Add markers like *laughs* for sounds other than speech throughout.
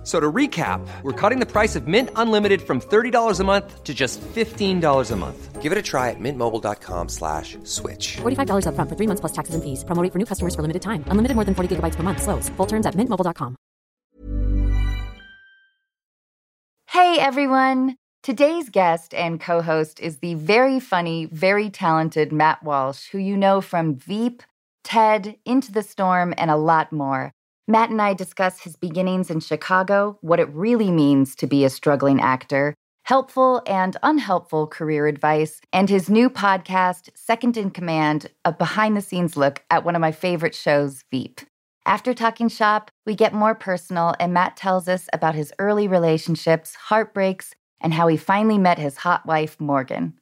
F- So to recap, we're cutting the price of Mint Unlimited from $30 a month to just $15 a month. Give it a try at mintmobile.com slash switch. $45 upfront for three months plus taxes and fees. Promo rate for new customers for limited time. Unlimited more than 40 gigabytes per month. Slows. Full terms at mintmobile.com. Hey everyone! Today's guest and co host is the very funny, very talented Matt Walsh, who you know from Veep, TED, Into the Storm, and a lot more. Matt and I discuss his beginnings in Chicago, what it really means to be a struggling actor, helpful and unhelpful career advice, and his new podcast, Second in Command, a behind the scenes look at one of my favorite shows, Veep. After talking shop, we get more personal, and Matt tells us about his early relationships, heartbreaks, and how he finally met his hot wife, Morgan.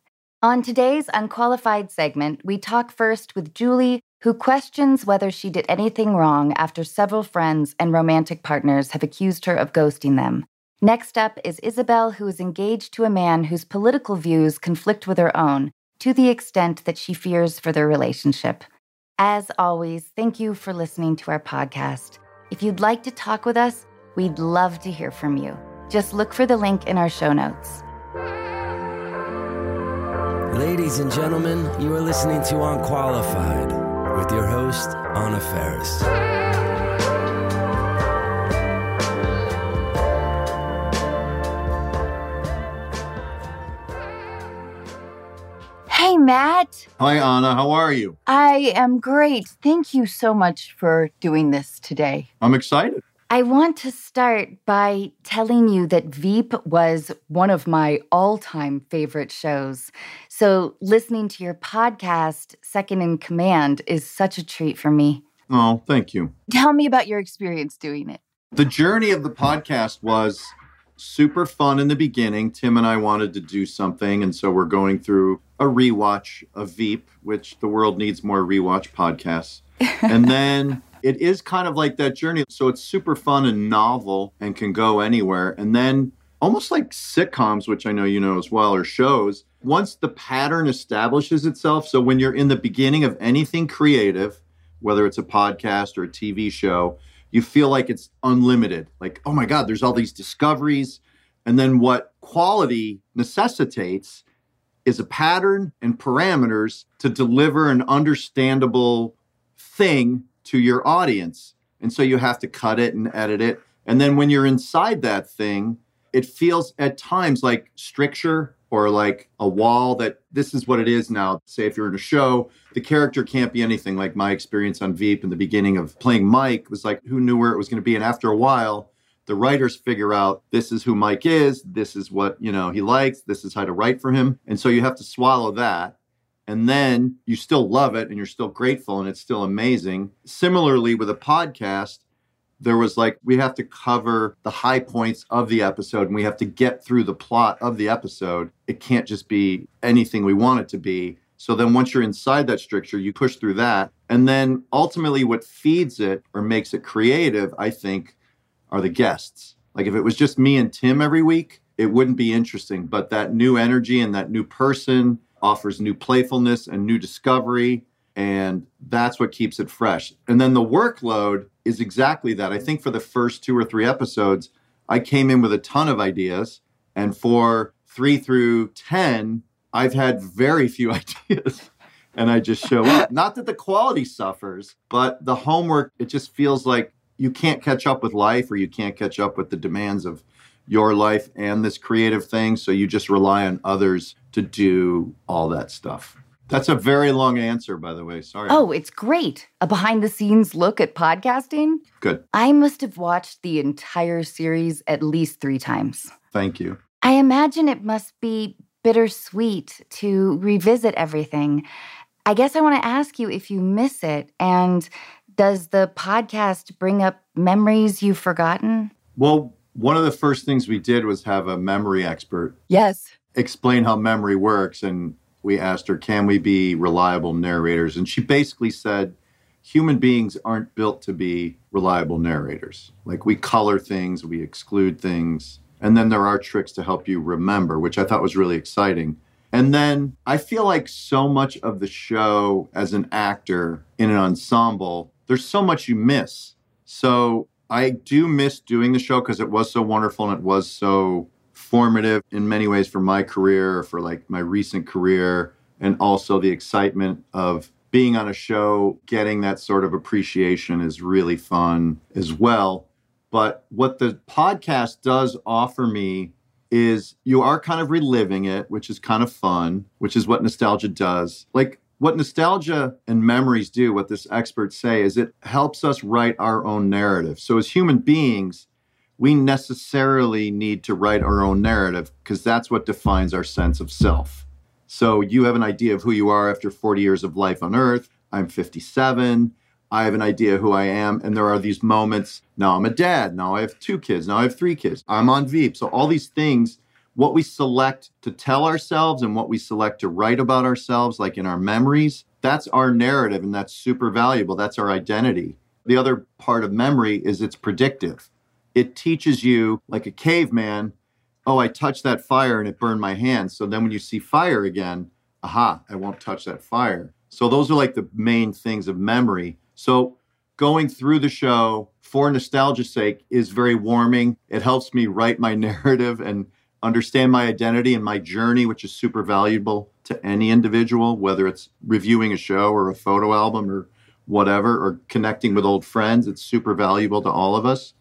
On today's Unqualified segment, we talk first with Julie, who questions whether she did anything wrong after several friends and romantic partners have accused her of ghosting them. Next up is Isabel, who is engaged to a man whose political views conflict with her own, to the extent that she fears for their relationship. As always, thank you for listening to our podcast. If you'd like to talk with us, we'd love to hear from you. Just look for the link in our show notes. Ladies and gentlemen, you are listening to Unqualified with your host, Anna Faris. Hey, Matt. Hi, Anna. How are you? I am great. Thank you so much for doing this today. I'm excited. I want to start by telling you that Veep was one of my all time favorite shows. So, listening to your podcast, Second in Command, is such a treat for me. Oh, thank you. Tell me about your experience doing it. The journey of the podcast was super fun in the beginning. Tim and I wanted to do something, and so we're going through a rewatch of Veep, which the world needs more rewatch podcasts. *laughs* and then it is kind of like that journey. So it's super fun and novel and can go anywhere. And then almost like sitcoms, which I know you know as well, or shows, once the pattern establishes itself. So when you're in the beginning of anything creative, whether it's a podcast or a TV show, you feel like it's unlimited. Like, oh my God, there's all these discoveries. And then what quality necessitates is a pattern and parameters to deliver an understandable thing to your audience. And so you have to cut it and edit it. And then when you're inside that thing, it feels at times like stricture or like a wall that this is what it is now. Say if you're in a show, the character can't be anything like my experience on Veep in the beginning of playing Mike was like who knew where it was going to be. And after a while, the writers figure out this is who Mike is, this is what, you know, he likes, this is how to write for him. And so you have to swallow that. And then you still love it and you're still grateful and it's still amazing. Similarly with a podcast, there was like we have to cover the high points of the episode and we have to get through the plot of the episode. It can't just be anything we want it to be. So then once you're inside that stricture, you push through that. And then ultimately what feeds it or makes it creative, I think, are the guests. Like if it was just me and Tim every week, it wouldn't be interesting. But that new energy and that new person offers new playfulness and new discovery. And that's what keeps it fresh. And then the workload is exactly that. I think for the first two or three episodes, I came in with a ton of ideas. And for three through 10, I've had very few *laughs* ideas. and I just show up. Not that the quality suffers, but the homework, it just feels like you can't catch up with life or you can't catch up with the demands of your life and this creative thing. So you just rely on others to do all that stuff. That's a very long answer, by the way. Sorry. Oh, it's great. A behind the scenes look at podcasting. Good. I must have watched the entire series at least three times. Thank you. I imagine it must be bittersweet to revisit everything. I guess I want to ask you if you miss it and does the podcast bring up memories you've forgotten? Well, one of the first things we did was have a memory expert Yes. explain how memory works. And we asked her, can we be reliable narrators? And she basically said, human beings aren't built to be reliable narrators. Like we color things, we exclude things. And then there are tricks to help you remember, which I thought was really exciting. And then I feel like so much of the show as an actor in an ensemble, there's so much you miss. So I do miss doing the show because it was so wonderful and it was so formative in many ways for my career, for like my recent career, and also the excitement of being on a show, getting that sort of appreciation is really fun as well. But what the podcast does offer me is you are kind of reliving it, which is kind of fun, which is what nostalgia does. Like what nostalgia and memories do, what this experts say, is it helps us write our own narrative. So as human beings, we necessarily need to write our own narrative because that's what defines our sense of self. So you have an idea of who you are after 40 years of life on earth. I'm 57. I have an idea who I am. And there are these moments. Now I'm a dad. Now I have two kids. Now I have three kids. I'm on Veep. So all these things, what we select to tell ourselves and what we select to write about ourselves, like in our memories, that's our narrative and that's super valuable. That's our identity. The other part of memory is it's predictive. It teaches you, like a caveman, oh, I touched that fire and it burned my hand. So then when you see fire again, aha, I won't touch that fire. So those are like the main things of memory. So going through the show for nostalgia's sake is very warming. It helps me write my *laughs* narrative and understand my identity and my journey, which is super valuable to any individual, whether it's reviewing a show or a photo album or whatever, or connecting with old friends. It's super valuable to all of us.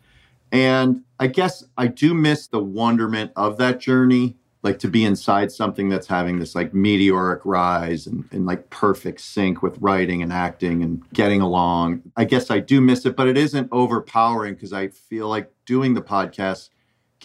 And I guess I do miss the wonderment of that journey like to be inside something that's having this like meteoric rise and, and like perfect sync with writing and acting and getting along. I guess I do miss it, but it isn't overpowering because I feel like doing the podcast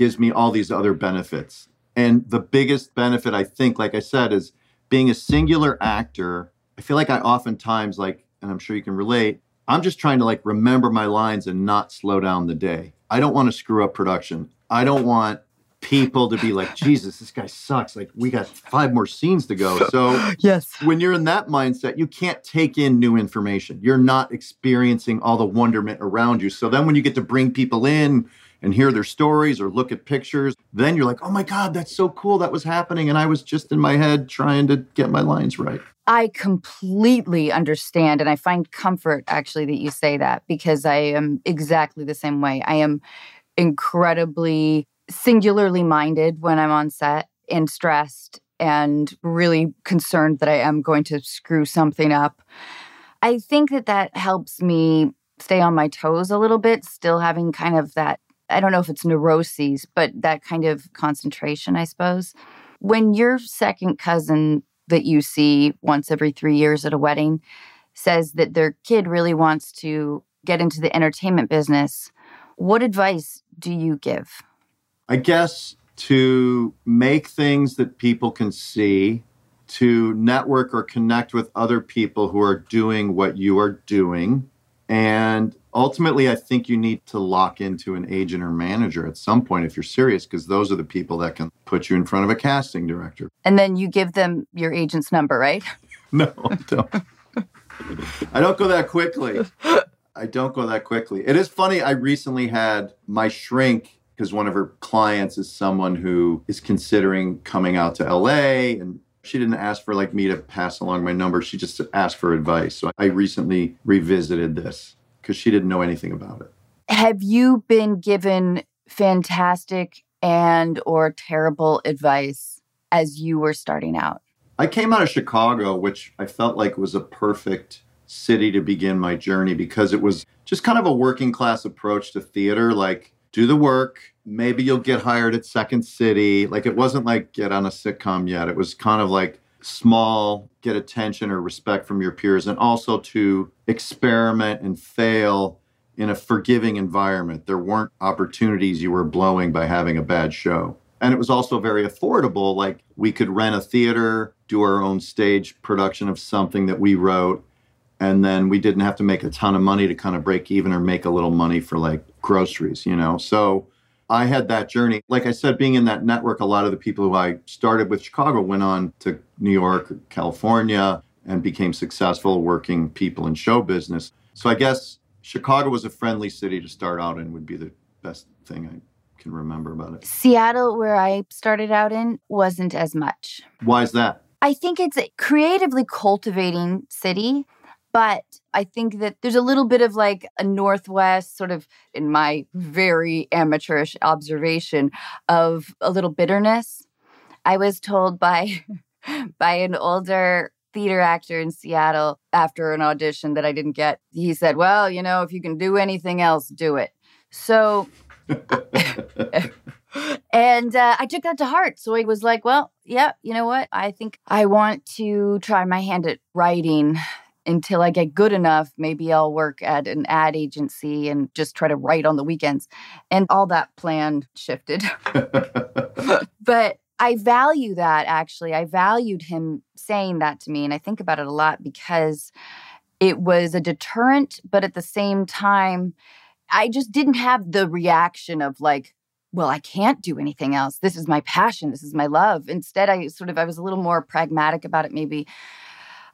gives me all these other benefits. And the biggest benefit, I think, like I said, is being a singular actor. I feel like I oftentimes like, and I'm sure you can relate, I'm just trying to like remember my lines and not slow down the day. I don't want to screw up production. I don't want people to be like, *laughs* Jesus, this guy sucks. Like, we got five more scenes to go. *laughs* So, yes, when you're in that mindset, you can't take in new information. You're not experiencing all the wonderment around you. So, then when you get to bring people in and hear their stories or look at pictures, then you're like, oh my God, that's so cool. That was happening. And I was just in my head trying to get my lines right. I completely understand. And I find comfort actually that you say that because I am exactly the same way. I am incredibly singularly minded when I'm on set and stressed and really concerned that I am going to screw something up. I think that that helps me stay on my toes a little bit, still having kind of that I don't know if it's neuroses, but that kind of concentration, I suppose. When your second cousin that you see once every three years at a wedding says that their kid really wants to get into the entertainment business, what advice do you give? I guess to make things that people can see, to network or connect with other people who are doing what you are doing. And ultimately, I think you need to lock into an agent or manager at some point if you're serious, because those are the people that can put you in front of a casting director. And then you give them your agent's number, right? *laughs* no, I don't. I don't go that quickly. I don't go that quickly. It is funny. I recently had my shrink because one of her clients is someone who is considering coming out to LA and she didn't ask for like me to pass along my number. She just asked for advice. So I recently revisited this because she didn't know anything about it. Have you been given fantastic and or terrible advice as you were starting out? I came out of Chicago, which I felt like was a perfect city to begin my journey because it was just kind of a working class approach to theater. Like do the work. Maybe you'll get hired at Second City. Like it wasn't like get on a sitcom yet. It was kind of like small, get attention or respect from your peers, and also to experiment and fail in a forgiving environment. There weren't opportunities you were blowing by having a bad show. And it was also very affordable. Like we could rent a theater, do our own stage production of something that we wrote, and then we didn't have to make a ton of money to kind of break even or make a little money for like groceries, you know. So I had that journey. Like I said, being in that network, a lot of the people who I started with Chicago went on to New York, California, and became successful working people in show business. So I guess Chicago was a friendly city to start out in, would be the best thing I can remember about it. Seattle, where I started out in, wasn't as much. Why is that? I think it's a creatively cultivating city, but I think that there's a little bit of like a Northwest, sort of in my very amateurish observation, of a little bitterness. I was told by *laughs* by an older theater actor in Seattle after an audition that I didn't get. He said, Well, you know, if you can do anything else, do it. So, *laughs* and uh, I took that to heart. So I was like, Well, yeah, you know what? I think I want to try my hand at writing until I get good enough. Maybe I'll work at an ad agency and just try to write on the weekends. And all that plan shifted. *laughs* *laughs* but I value that actually. I valued him saying that to me. And I think about it a lot because it was a deterrent, but at the same time, I just didn't have the reaction of like, well, I can't do anything else. This is my passion. This is my love. Instead, I sort of, I was a little more pragmatic about it, maybe.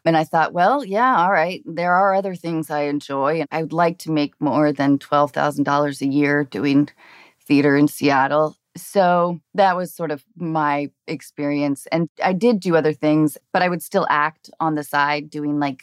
And I thought, well, yeah, all right. There are other things I enjoy. And I would like to make more than $12,000 a year doing theater in Seattle. So that was sort of my experience. And I did do other things, but I would still act on the side doing like,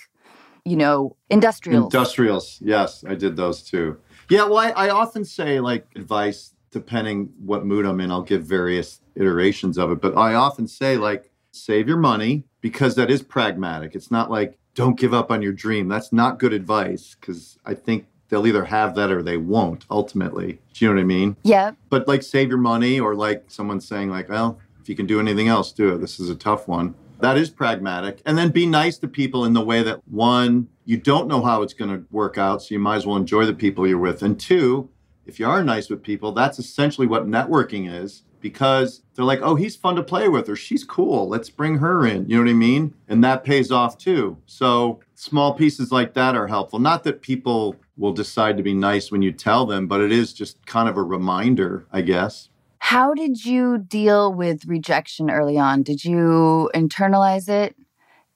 you know, industrials. Industrials. Yes, I did those too. Yeah, well, I, I often say like advice, depending what mood I'm in, I'll give various iterations of it. But I often say like, save your money because that is pragmatic. It's not like, don't give up on your dream. That's not good advice because I think they'll either have that or they won't ultimately. Do you know what I mean? Yeah. But like save your money or like someone saying like, well, if you can do anything else, do it. This is a tough one. That is pragmatic. And then be nice to people in the way that one, you don't know how it's going to work out, so you might as well enjoy the people you're with. And two, if you are nice with people, that's essentially what networking is because they're like, oh, he's fun to play with or she's cool. Let's bring her in. You know what I mean? And that pays off too. So small pieces like that are helpful. Not that people will decide to be nice when you tell them, but it is just kind of a reminder, I guess. How did you deal with rejection early on? Did you internalize it?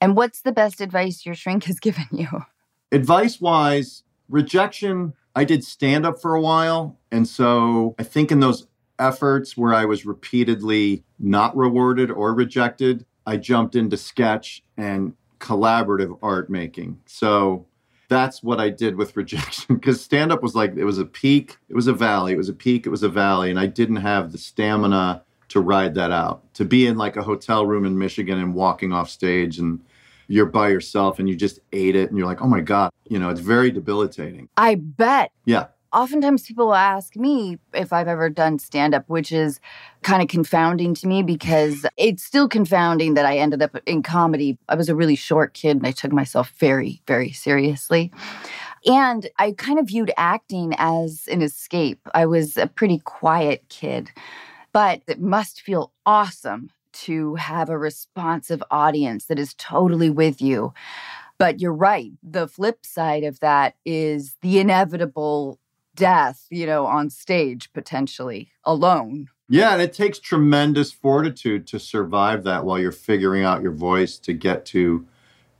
And what's the best advice your shrink has *laughs* given you? Advice wise, rejection, I did stand up for a while. And so I think in those efforts where I was repeatedly not rewarded or rejected, I jumped into sketch and collaborative art making. So that's what I did with *laughs* rejection because stand up was like it was a peak, it was a valley, it was a peak, it was a valley, and I didn't have the stamina to ride that out. To be in like a hotel room in Michigan and walking off stage and you're by yourself and you just ate it and you're like, oh my God, you know, it's very debilitating. I bet. Yeah oftentimes people will ask me if I've ever done stand up, which is kind of confounding to me because it's still confounding that I ended up in comedy. I was a really short kid and I took myself very, very seriously. And I kind of viewed acting as an escape. I was a pretty quiet kid, but it must feel awesome to have a responsive audience that is totally with you. But you're right. The flip side of that is the inevitable death, you know, on stage potentially alone. Yeah, and it takes tremendous fortitude to survive that while you're figuring out your voice to get to,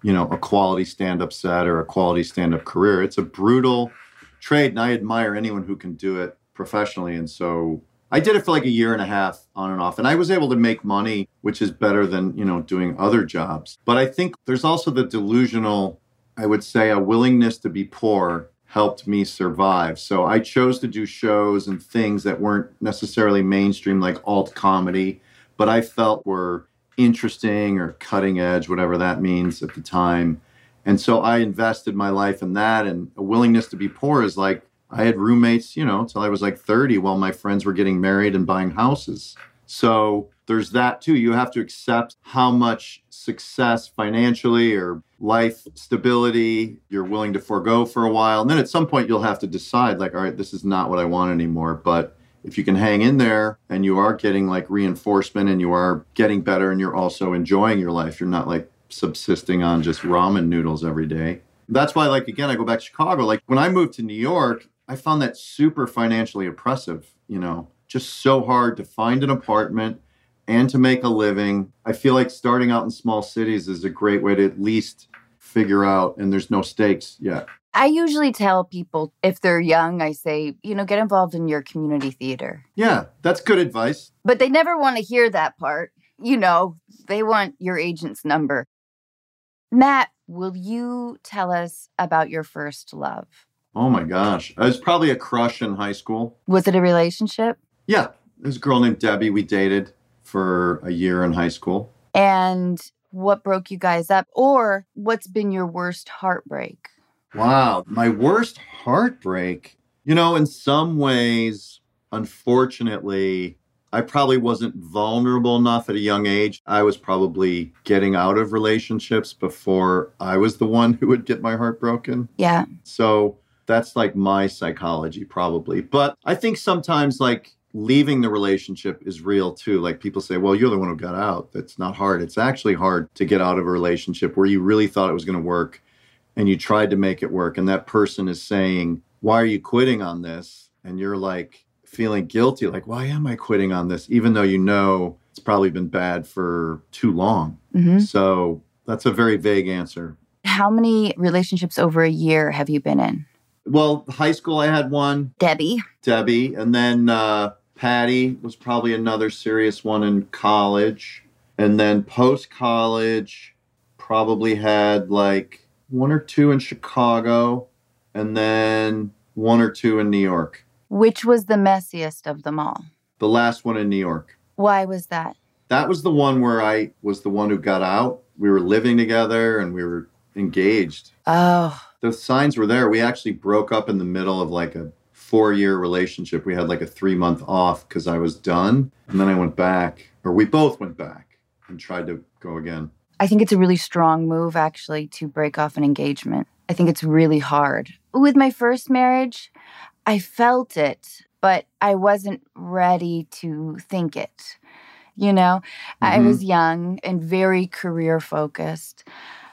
you know, a quality stand-up set or a quality stand-up career. It's a brutal trade, and I admire anyone who can do it professionally. And so I did it for like a year and a half on and off, and I was able to make money, which is better than, you know, doing other jobs. But I think there's also the delusional, I would say, a willingness to be poor helped me survive. So I chose to do shows and things that weren't necessarily mainstream, like alt comedy, but I felt were interesting or cutting edge, whatever that means at the time. And so I invested my life in that. And a willingness to be poor is like I had roommates, you know, until I was like 30 while my friends were getting married and buying houses. So there's that too. You have to accept how much success financially or life stability you're willing to forego for a while. And then at some point, you'll have to decide, like, all right, this is not what I want anymore. But if you can hang in there and you are getting like reinforcement and you are getting better and you're also enjoying your life, you're not like subsisting on just ramen noodles every day. That's why, like, again, I go back to Chicago. Like, when I moved to New York, I found that super financially oppressive, you know, just so hard to find an apartment and to make a living. I feel like starting out in small cities is a great way to at least figure out, and there's no stakes yet. I usually tell people if they're young, I say, you know, get involved in your community theater. Yeah, that's good advice. But they never want to hear that part. You know, they want your agent's number. Matt, will you tell us about your first love? Oh my gosh. I was probably a crush in high school. Was it a relationship? Yeah. There's a girl named Debbie we dated for a year in high school. And what broke you guys up? Or what's been your worst heartbreak? Wow. My worst heartbreak. You know, in some ways, unfortunately, I probably wasn't vulnerable enough at a young age. I was probably getting out of relationships before I was the one *laughs* who would get my heart broken. Yeah. So that's like my psychology, probably. But I think sometimes, like, leaving the relationship is real too. Like, people say, well, you're the one who got out. That's not hard. It's actually hard to get out of a relationship where you really thought it was going to work and you tried to make it work. And that person is saying, why are you quitting on this? And you're like, feeling guilty, like, why am I quitting on this? Even though you know it's probably been bad for too long. Mm-hmm. So that's a very vague answer. How many relationships over a year have you been in? Well, high school, I had one, Debbie. Debbie, and then uh, Patty was probably another serious one in college. And then post college, probably had like one or two in Chicago, and then one or two in New York. Which was the messiest of them all? The last one in New York. Why was that? That was the one where I was the one who got out. We were living together and we were engaged. Oh, The signs were there. We actually broke up in the middle of like a four year relationship. We had like a three month off because I was done. And then I went back, or we both went back and tried to go again. I think it's a really strong move actually to break off an engagement. I think it's really hard. With my first marriage, I felt it, but I wasn't ready to think it. You know, I Mhm. was young and very career focused.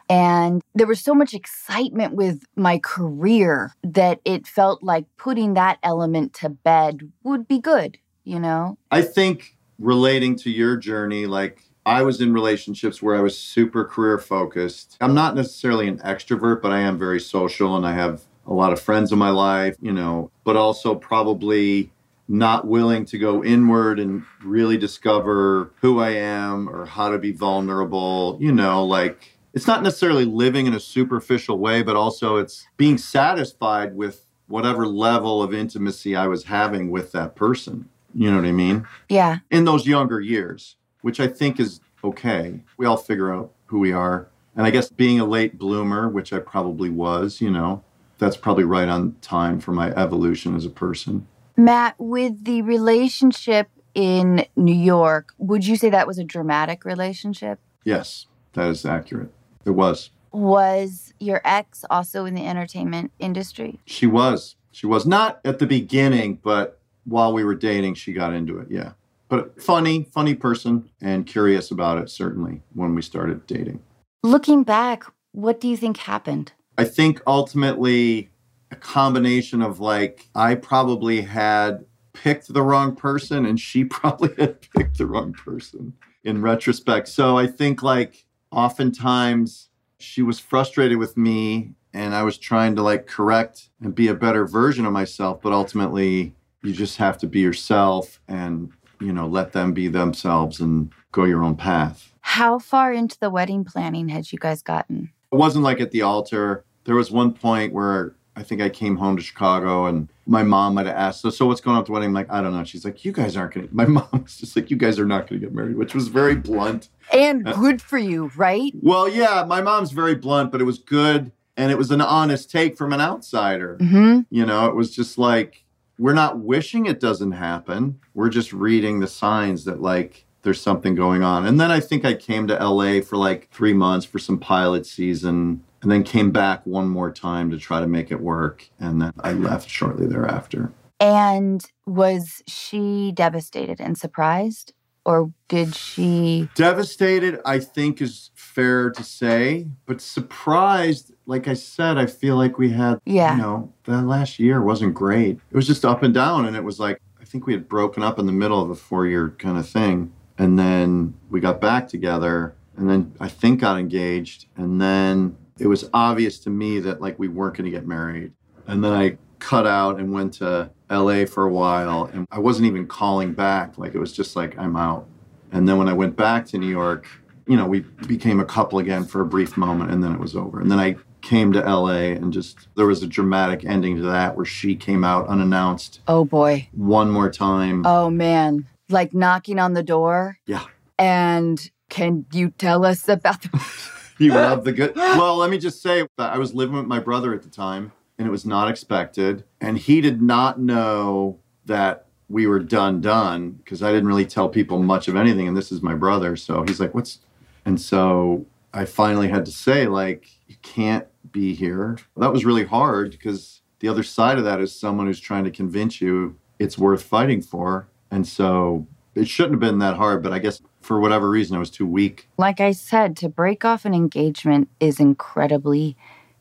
And there was so much excitement with my career that it felt like putting that element to bed would be good, you know? I think relating to your journey, like I was in relationships where I was super career focused. I'm not necessarily an extrovert, but I am very social and I have a lot of friends in my life, you know, but also probably not willing to go inward and really discover who I am or how to be vulnerable, you know, like it's not necessarily living in a superficial way, but also it's being satisfied with whatever level of intimacy I was having with that person. You know what I mean? Yeah. in those younger years, which I think is okay. We all figure out who we are. And I guess being a late bloomer, which I probably was, you know, that's probably right on time for my evolution as a person. Matt, with the relationship in New York, would you say that was a dramatic relationship? Yes, that is accurate. It was. Was your ex also in the entertainment industry? She was. She was not at the beginning, but while we were dating, she got into it. Yeah. But funny, funny person and curious about it, certainly, when we started dating. Looking back, what do you think happened? I think ultimately a combination of like I probably had picked the wrong person and she *laughs* probably had picked the wrong person in retrospect. So I think like oftentimes she was frustrated with me and I was trying to like correct and be a better version of myself, but ultimately you just have to be yourself and you know let them be themselves and go your own path. How far into the wedding planning had you guys gotten? it wasn't like at the altar. There was one point where I think I came home to Chicago and my mom might have asked, so, so what's going on at the wedding? I'm like, I don't know. She's like, you guys aren't going to, my *laughs* mom was just like, you guys are not going to get married, which was very blunt. And good for you, right? Well, yeah, my mom's very blunt, but it was good. And it was an honest take from an outsider. Mm-hmm. You know, it was just like, we're not wishing it doesn't happen. We're just reading the signs that like there's something going on. And then I think I came to LA for like three months for some pilot season and then came back one more time to try to make it work. And then I left shortly thereafter. And was she devastated and surprised? Or did she? Devastated, I think, is fair to say, but surprised, like I said, I feel like we had, Yeah. you know, that last year wasn't great. It was just up and down. And it was like, I think we had broken up in the middle of a four year kind of thing. And then we got back together and then I think got engaged. And then it was obvious to me that like we weren't going to get married. And then I cut out and went to LA for a while and I wasn't even calling back. Like it was just like I'm out. And then when I went back to New York, you know, we became a couple again for a brief moment and then it was over. And then I came to LA and just there was a dramatic ending to that where she came out unannounced Oh boy. one more time. Oh man. Like knocking on the door. Yeah. And can you tell us about the *laughs* You love the good. *laughs* Well, let me just say that I was living with my brother at the time, and it was not expected. And he did not know that we were done, done, because I didn't really tell people much of anything. And this is my brother. So he's like, What's. And so I finally had to say, like, you can't be here. That was really hard because the other side of that is someone who's trying to convince you it's worth fighting for. And so it shouldn't have been that hard, but I guess for whatever reason, I was too weak. Like I said, to break off an engagement is incredibly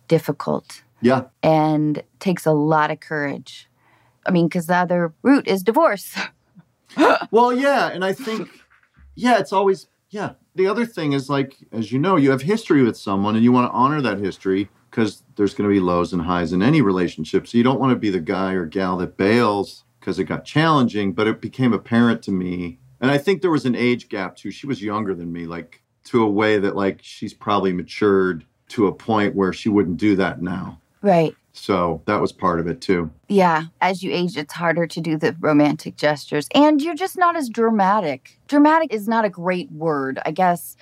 difficult Yeah. and takes a lot of courage. I mean, because the other route is divorce. *laughs* Well, yeah, and I think, yeah, it's always, yeah. The other thing is like, as you know, you have history with someone, and you want to honor that history because there's going to be lows and highs in any relationship. So you don't want to be the guy or gal that bails because it got challenging. But it became apparent to me, and I think there was an age gap too. She was younger than me, like to a way that like she's probably matured to a point where she wouldn't do that now. right. So that was part of it too. Yeah. As you age, it's harder to do the romantic gestures. And you're just not as dramatic. Dramatic is not a great word. I guess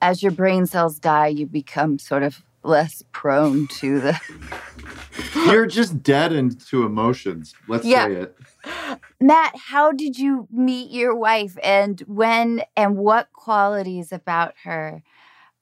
as your brain cells die, you become sort of less prone to the. *laughs* You're just deadened to emotions. Let's Yeah. say it. Matt, how did you meet your wife and when and what qualities about her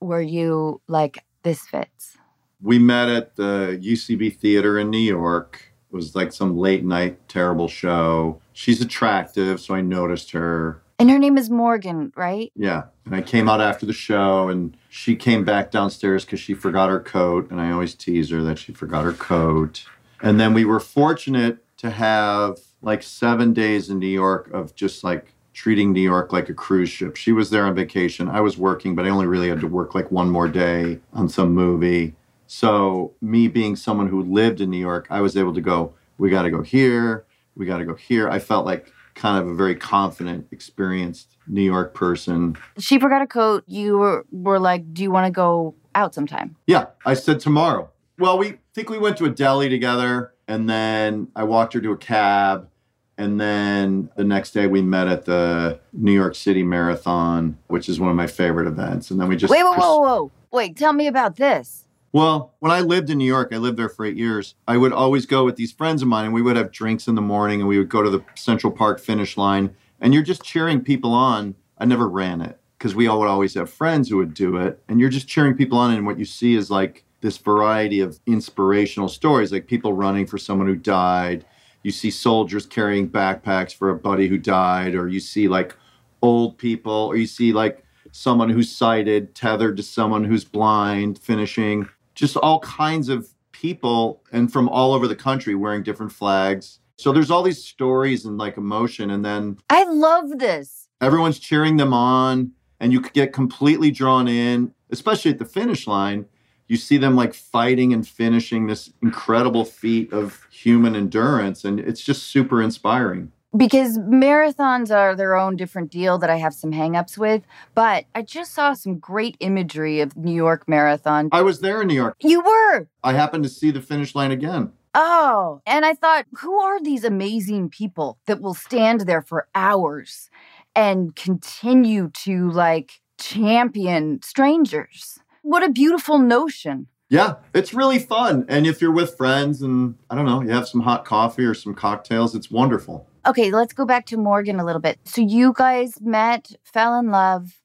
were you like, this fits? we met at the UCB Theater in New York. It was like some late night terrible show. She's attractive, so I noticed her. And her name is Morgan, right? Yeah. And I came out after the show and she came back downstairs because she forgot her coat. And I always tease her that she forgot her coat. And then we were fortunate to have like seven days in New York of just like treating New York like a cruise ship. She was there on vacation. I was working, but I only really had to work like one more day on some movie. So, me being someone who lived in New York, I was able to go, we got to go here, we got to go here. I felt like kind of a very confident, experienced New York person. She forgot a coat. You were, were like, do you want to go out sometime? Yeah, I said tomorrow. Well, we think we went to a deli together, and then I walked her to a cab. And then the next day we met at the New York City Marathon, which is one of my favorite events. And then we just Wait, whoa, pers- whoa, whoa. Wait, tell me about this. Well, when I lived in New York, I lived there for eight years. I would always go with these friends of mine, and we would have drinks in the morning, and we would go to the Central Park finish line, and you're just cheering people on. I never ran it because we all would always have friends who would do it, and you're just cheering people on, and what you see is like this variety of inspirational stories, like people running for someone who died. You see soldiers carrying backpacks for a buddy who died, or you see like old people, or you see like someone who's sighted tethered to someone who's blind finishing just all kinds of people and from all over the country wearing different flags. So there's all these stories and like emotion and then I love this. everyone's cheering them on and you could get completely drawn in especially at the finish line. You see them like fighting and finishing this incredible feat of human endurance and it's just super inspiring Because marathons are their own different deal that I have some hangups with. But I just saw some great imagery of New York Marathon. i was there in new york You were. i happened to see the finish line again Oh, and I thought, who are these amazing people that will stand there for hours and continue to like champion strangers? What a beautiful notion. Yeah, it's really fun. And if you're with friends and I don't know, you have some hot coffee or some cocktails, it's wonderful. Okay, let's go back to Morgan a little bit. So you guys met, fell in love,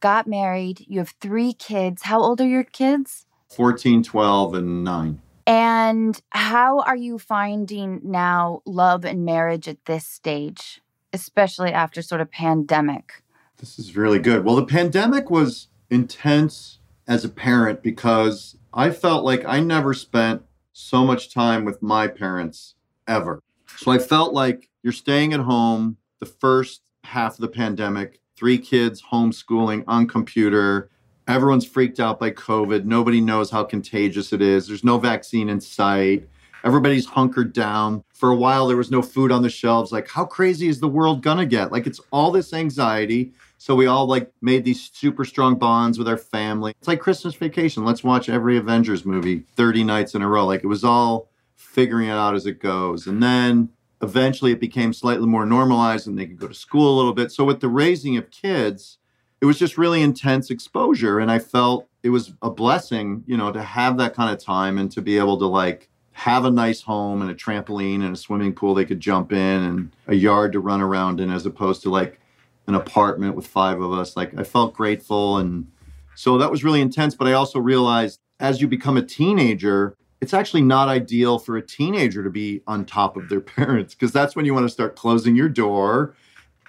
got married. You have three kids. How old are your kids? 14, 12, and 9. And how are you finding now love and marriage at this stage, especially after sort of pandemic? This is really good. Well, the pandemic was intense as a parent because I felt like I never spent so much time with my parents ever. So I felt like you're staying at home the first half of the pandemic, three kids homeschooling on computer, Everyone's freaked out by COVID. Nobody knows how contagious it is. There's no vaccine in sight. Everybody's hunkered down. For a while, there was no food on the shelves. Like, how crazy is the world gonna get? Like, it's all this anxiety. So we all like made these super strong bonds with our family. It's like Christmas vacation. Let's watch every Avengers movie 30 nights in a row. Like, it was all figuring it out as it goes. And then eventually it became slightly more normalized and they could go to school a little bit. So with the raising of kids, it was just really intense exposure. And I felt it was a blessing, you know, to have that kind of time and to be able to like have a nice home and a trampoline and a swimming pool they could jump in and a yard to run around in as opposed to like an apartment with five of us. Like I felt grateful. And so that was really intense. But I also realized as you become a teenager, it's actually not ideal for a teenager to be on top of their *laughs* parents because that's when you want to start closing your door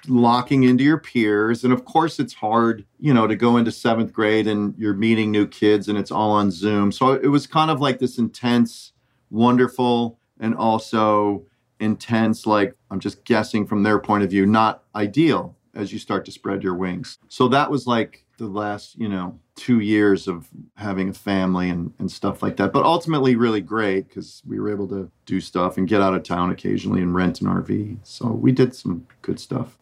locking into your peers and of course it's hard you know to go into seventh grade and you're meeting new kids and it's all on zoom. So it was kind of like this intense wonderful and also intense like i'm just guessing from their point of view not ideal as you start to spread your wings so that was like the last, you know, two years of having a family and, and stuff like that. But ultimately, really great because we were able to do stuff and get out of town occasionally and rent an RV. So we did some good stuff.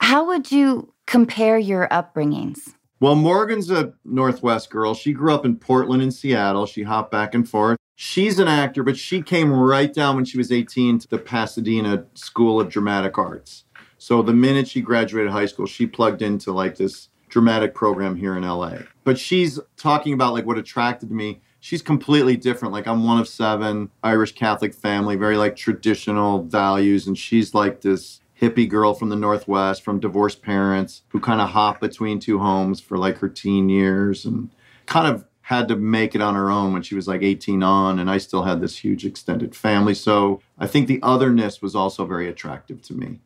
How would you compare your upbringings? Well, Morgan's a Northwest girl. She grew up in Portland and Seattle. She hopped back and forth. She's an actor, but she came right down when she was 18 to the Pasadena School of Dramatic Arts. So the minute she graduated high school, she plugged into like this dramatic program here in LA. But she's talking about like what attracted me. She's completely different. Like I'm one of seven, Irish Catholic family, very like traditional values, and she's like this hippie girl from the Northwest, from divorced parents who kind of hopped between two homes for like her teen years and kind of had to make it on her own when she was like 18 on and I still had this huge extended family. So I think the otherness was also very attractive to me.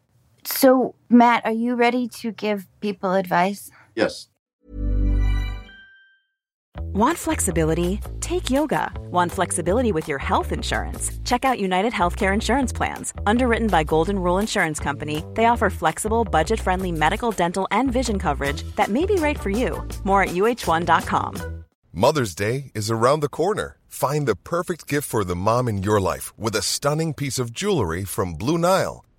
So, Matt, are you ready to give people advice? Yes. Want flexibility? Take yoga. Want flexibility with your health insurance? Check out United Healthcare Insurance Plans. Underwritten by Golden Rule Insurance Company, they offer flexible, budget friendly medical, dental, and vision coverage that may be right for you. More at uhone.com. Mother's Day is around the corner. Find the perfect gift for the mom in your life with a stunning piece of jewelry from Blue Nile.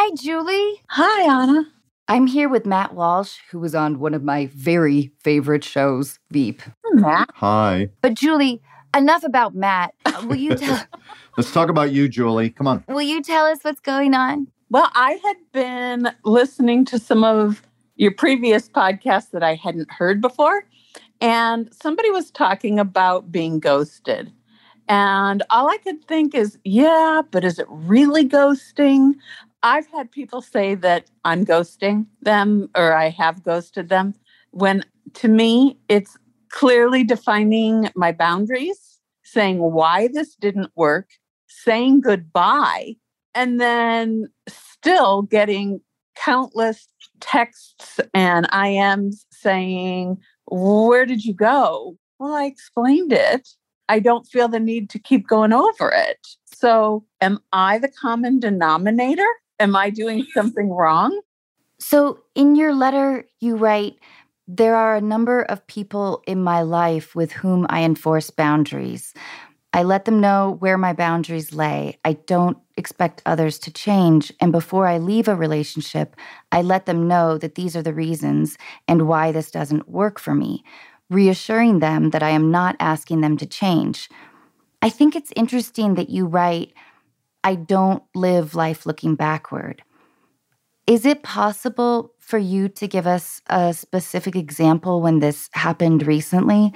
Hi, Julie. Hi, Anna. I'm here with Matt Walsh, who was on one of my very favorite shows, Veep. Matt. Hi. But Julie, enough about Matt. Uh, Will you *laughs* tell Let's talk about you, Julie. Come on. Will you tell us what's going on? Well, I had been listening to some of your previous podcasts that I hadn't heard before, and somebody was talking about being ghosted. And all I could think is, yeah, but is it really ghosting? I've had people say that I'm ghosting them or I have ghosted them when to me it's clearly defining my boundaries, saying why this didn't work, saying goodbye, and then still getting countless texts and IMs saying, Where did you go? Well, I explained it. I don't feel the need to keep going over it. So, am I the common denominator? Am I doing something wrong? So, in your letter, you write, There are a number of people in my life with whom I enforce boundaries. I let them know where my boundaries lay. I don't expect others to change. And before I leave a relationship, I let them know that these are the reasons and why this doesn't work for me, reassuring them that I am not asking them to change. I think it's interesting that you write, I don't live life looking backward. Is it possible for you to give us a specific example when this happened recently?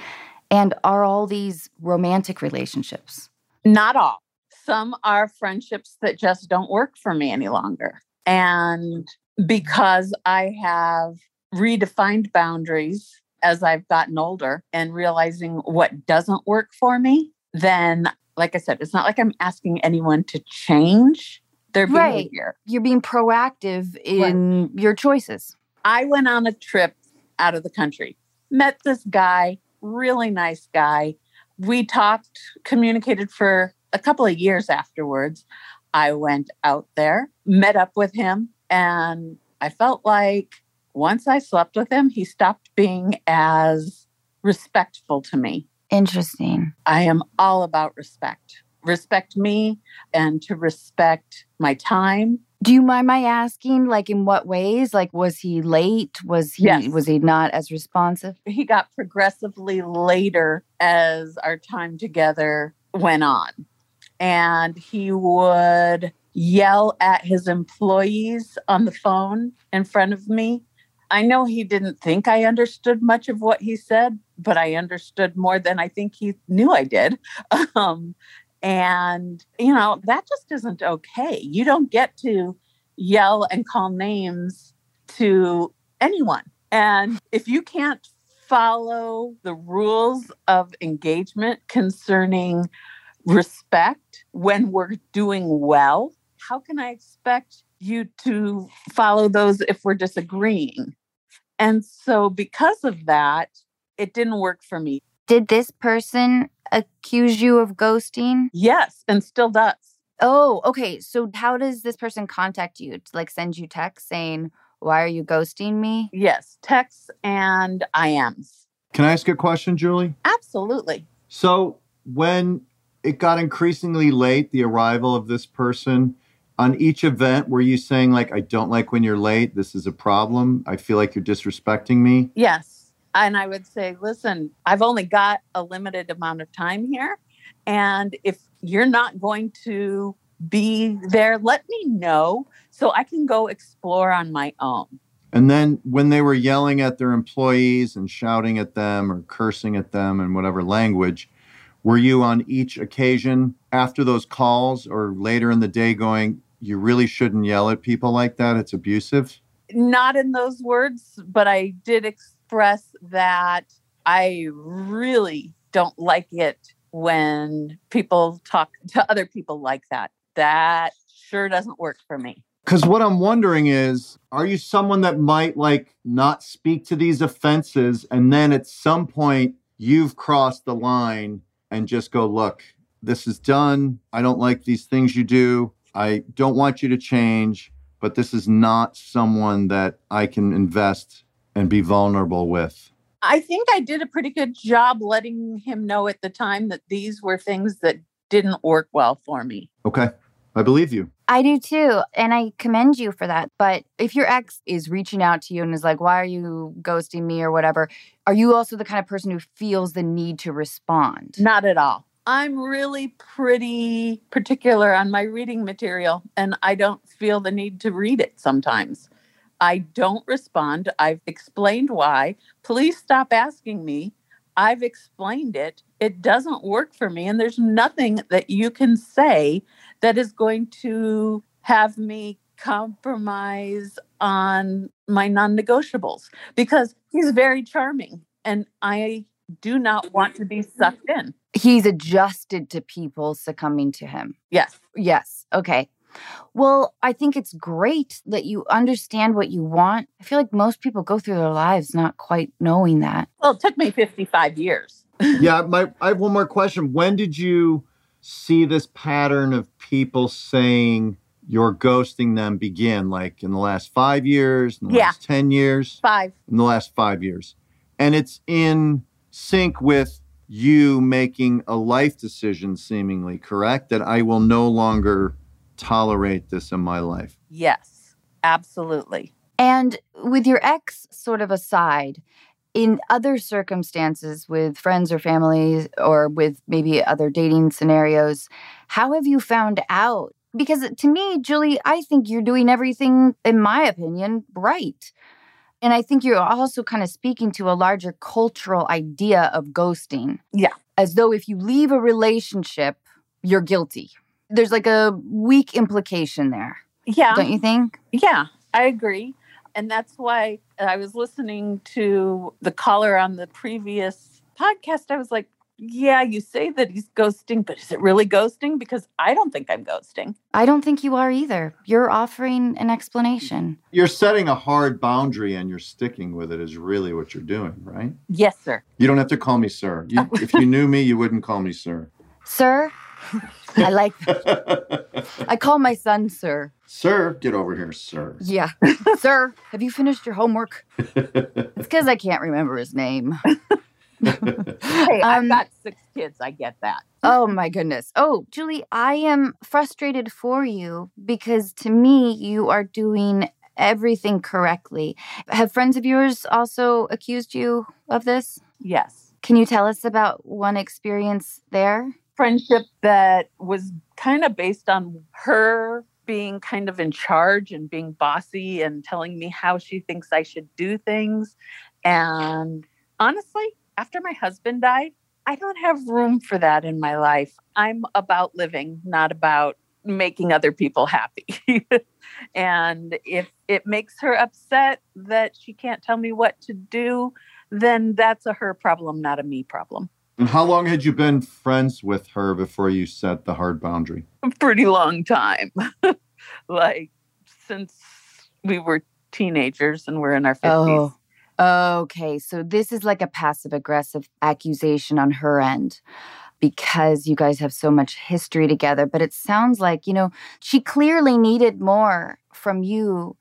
And are all these romantic relationships? Not all. some are friendships that just don't work for me any longer. And because I have redefined boundaries as I've gotten older and realizing what doesn't work for me, then, like I said, it's not like I'm asking anyone to change their Right. behavior. You're being proactive in your choices. I went on a trip out of the country, met this guy, really nice guy. We talked, communicated for a couple of years afterwards. I went out there, met up with him, and I felt like once I slept with him, he stopped being as respectful to me. Interesting. I am all about respect. Respect me and to respect my time. Do you mind my asking, like, in what ways? Like, was he late? Was he Yes. was he not as responsive? he got progressively later as our time together went on. And he would yell at his employees on the phone in front of me. I know he didn't think I understood much of what he said, but I understood more than I think he knew I did. *laughs* Um, and, you know, that just isn't okay. You don't get to yell and call names to anyone. And if you can't follow the rules of engagement concerning respect when we're doing well, how can I expect you to follow those if we're disagreeing? And so, because of that, it didn't work for me. Did this person accuse you of ghosting? Yes, and still does. Oh, okay. So how does this person contact you? To like send you text saying, "Why are you ghosting me?" Yes, texts and IMs. Can I ask a question, Julie? Absolutely. So when it got increasingly late, the arrival of this person, on each event, were you saying like, I don't like when you're late, this is a problem, I feel like you're disrespecting me? Yes. And I would say, listen, I've only got a limited amount of time here. And if you're not going to be there, let me know so I can go explore on my own. And then when they were yelling at their employees and shouting at them or cursing at them in whatever language, were you on each occasion after those calls or later in the day going, you really shouldn't yell at people like that? It's abusive? Not in those words, but I did express that I really don't like it when people talk to other people like that. That sure doesn't work for me. Because what I'm wondering is, are you someone that might like not speak to these offenses and then at some point you've crossed the line and just go, look, this is done. I don't like these things you do. I don't want you to change, but this is not someone that I can invest and be vulnerable with. I think I did a pretty good job letting him know at the time that these were things that didn't work well for me. Okay. I believe you. I do too. And I commend you for that. But if your ex is reaching out to you and is like, why are you ghosting me or whatever, are you also the kind of person who feels the need to respond? Not at all. I'm really pretty particular on my reading material, and I don't feel the need to read it sometimes. I don't respond. I've explained why. Please stop asking me. I've explained it. It doesn't work for me. And there's nothing that you can say that is going to have me compromise on my non negotiables because he's very charming and I do not want to be sucked in. He's adjusted to people succumbing to him. Yes. Yes. Okay. Well, I think it's great that you understand what you want. I feel like most people go through their lives not quite knowing that. Well, it took me 55 years. *laughs* yeah, my I have one more question. When did you see this pattern of people saying you're ghosting them begin? Like in the last five years, in the Yeah. last 10 years? Five. In the last five years. And it's in sync with you making a life decision, seemingly, correct? That I will no longer tolerate this in my life. Yes, absolutely. And with your ex sort of aside, in other circumstances with friends or families or with maybe other dating scenarios, how have you found out? Because to me, Julie, I think you're doing everything, in my opinion, right. And I think you're also kind of speaking to a larger cultural idea of ghosting. Yeah. As though if you leave a relationship, you're guilty. there's like a weak implication there, Yeah. don't you think? Yeah, I agree. And that's why I was listening to the caller on the previous podcast. I was like, yeah, you say that he's ghosting, but is it really ghosting? Because I don't think I'm ghosting. I don't think you are either. You're offering an explanation. You're setting a hard boundary and you're sticking with it, is really what you're doing, right? Yes, sir. You don't have to call me sir. You, *laughs* if you knew me, you wouldn't call me sir. Sir, I like *laughs* I call my son sir. sir, get over here, sir. Yeah. *laughs* sir, have you finished your homework? It's because I can't remember his name. Hey, I've Um, got six kids. I get that. Oh my goodness. Oh, Julie, I am frustrated for you because to me, you are doing everything correctly. Have friends of yours also accused you of this? Yes. Can you tell us about one experience there? Friendship that was kind of based on her being kind of in charge and being bossy and telling me how she thinks I should do things. And honestly, after my husband died, I don't have room for that in my life. I'm about living, not about making other people happy. *laughs* and if it makes her upset that she can't tell me what to do, then that's a her problem, not a me problem. And how long had you been friends with her before you set the hard boundary? A *laughs* pretty long time. *laughs* like since we were teenagers and we're in our 50s. Oh, okay. So this is like a passive aggressive accusation on her end because you guys have so much history together. But it sounds like, you know, she clearly needed more from you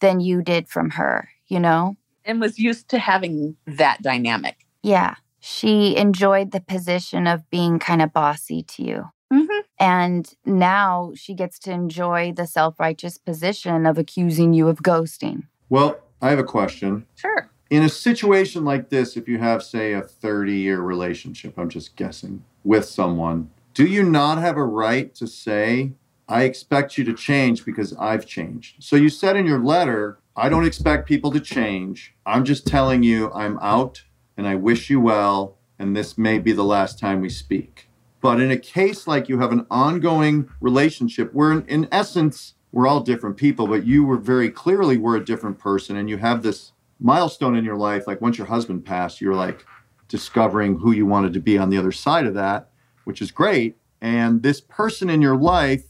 than you did from her, you know? And was used to having that dynamic. Yeah. She enjoyed the position of being kind of bossy to you. Mm-hmm. And now she gets to enjoy the self righteous position of accusing you of ghosting. Well, I have a question. Sure. In a situation like this, if you have, say, a 30 year relationship, I'm just guessing, with someone, do you not have a right to say, I expect you to change because I've changed? So you said in your letter, I don't expect people to change. I'm just telling you I'm out and I wish you well, and this may be the last time we speak. But in a case like you have an ongoing relationship where, in, in essence, we're all different people, but you were very clearly were a different person, and you have this milestone in your life. Like once your husband passed, you're like discovering who you wanted to be on the other side of that, which is great. And this person in your life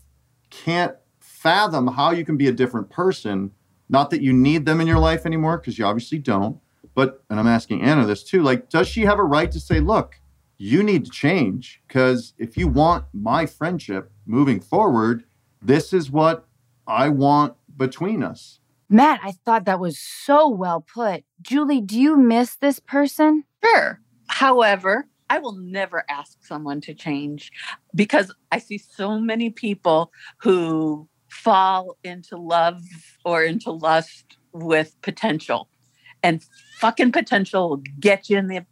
can't fathom how you can be a different person. Not that you need them in your life anymore, because you obviously don't. But, and I'm asking Anna this too, like, does she have a right to say, look, you need to change? Because if you want my friendship moving forward, this is what I want between us. Matt, I thought that was so well put. Julie, do you miss this person? Sure. However, I will never ask someone to change because I see so many people who fall into love or into lust with potential. And fucking potential will get you in the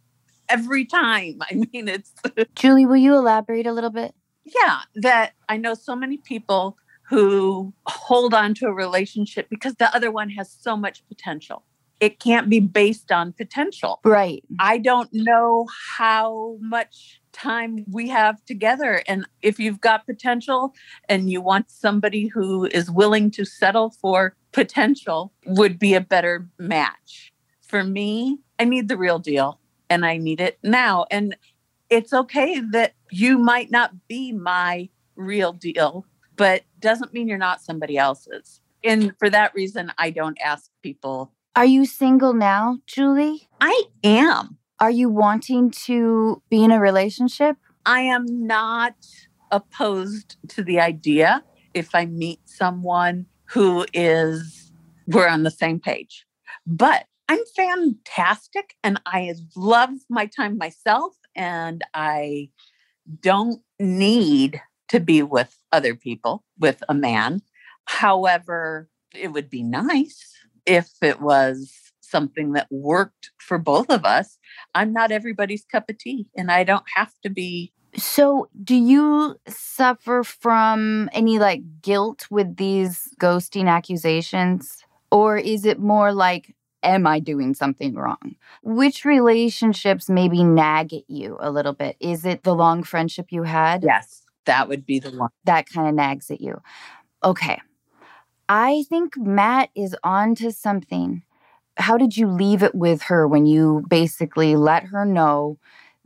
every time. *laughs* I mean, it's Julie, will you elaborate a little bit? yeah, that I know so many people who hold on to a relationship because the other one has so much potential. It can't be based on potential. Right. I don't know how much time we have together. And if you've got potential and you want somebody who is willing to settle for potential, would be a better match. For me, I need the real deal and I need it now. And it's okay that you might not be my real deal, but doesn't mean you're not somebody else's. And for that reason, I don't ask people. Are you single now, Julie? I am. Are you wanting to be in a relationship? I am not opposed to the idea if I meet someone who is, we're on the same page. But I'm fantastic and I love my time myself and I don't need to be with other people, with a man. However, it would be nice if it was something that worked for both of us. I'm not everybody's cup of tea and I don't have to be. So, do you suffer from any like guilt with these ghosting accusations? Or is it more like, am I doing something wrong? Which relationships maybe nag at you a little bit? Is it the long friendship you had? Yes. That would be the one. That kind of nags at you. Okay. I think Matt is on to something. How did you leave it with her when you basically let her know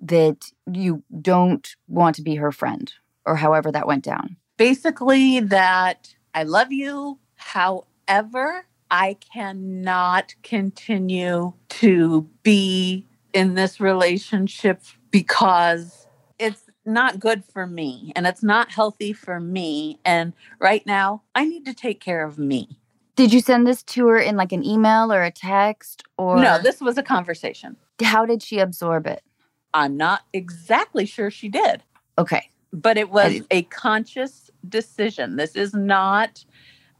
that you don't want to be her friend or however that went down? Basically, that I love you. However, I cannot continue to be in this relationship because it's not good for me and it's not healthy for me. And right now, I need to take care of me. Did you send this to her in like an email or a text or No, this was a conversation. how did she absorb it? I'm not exactly sure she did, Okay. but it was a conscious decision. This is not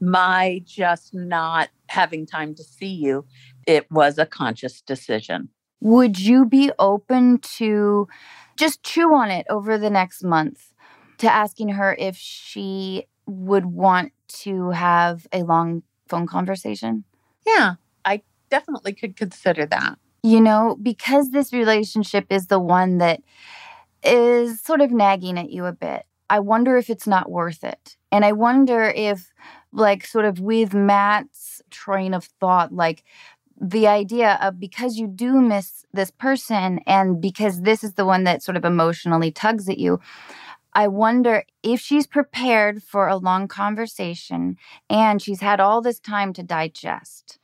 my just not having time to see you. It was a conscious decision. Would you be open to just chew on it over the next month to asking her if she would want to have a long phone conversation? Yeah, I definitely could consider that. You know, because this relationship is the one that is sort of nagging at you a bit. I wonder if it's not worth it. And I wonder if, like, sort of with Matt's train of thought, like, the idea of because you do miss this person and because this is the one that sort of emotionally tugs at you, I wonder if she's prepared for a long conversation and she's had all this time to digest.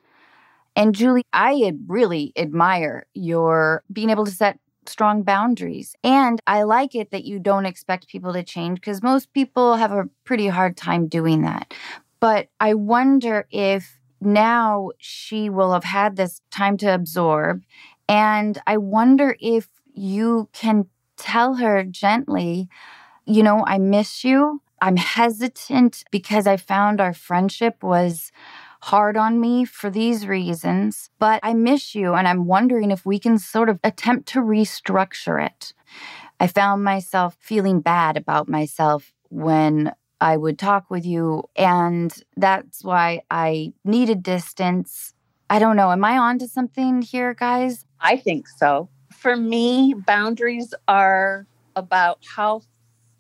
And Julie, I really admire your being able to set strong boundaries. And I like it that you don't expect people to change because most people have a pretty hard time doing that. But I wonder if now she will have had this time to absorb. And I wonder if you can tell her gently, you know, I miss you. I'm hesitant because I found our friendship was hard on me for these reasons, but I miss you and I'm wondering if we can sort of attempt to restructure it. I found myself feeling bad about myself when I would talk with you, and that's why I needed distance. I don't know. Am I on to something here, guys? I think so. For me, boundaries are about how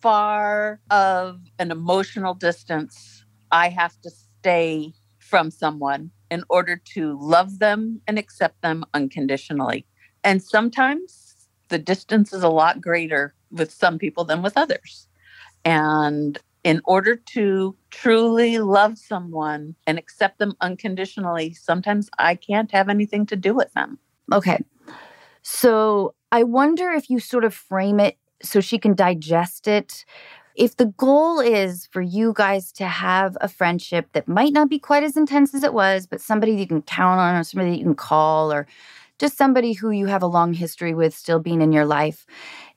far of an emotional distance I have to stay from someone in order to love them and accept them unconditionally. And sometimes the distance is a lot greater with some people than with others. And in order to truly love someone and accept them unconditionally, sometimes I can't have anything to do with them. Okay. So I wonder if you sort of frame it so she can digest it. If the goal is for you guys to have a friendship that might not be quite as intense as it was, but somebody you can count on or somebody that you can call or just somebody who you have a long history with still being in your life.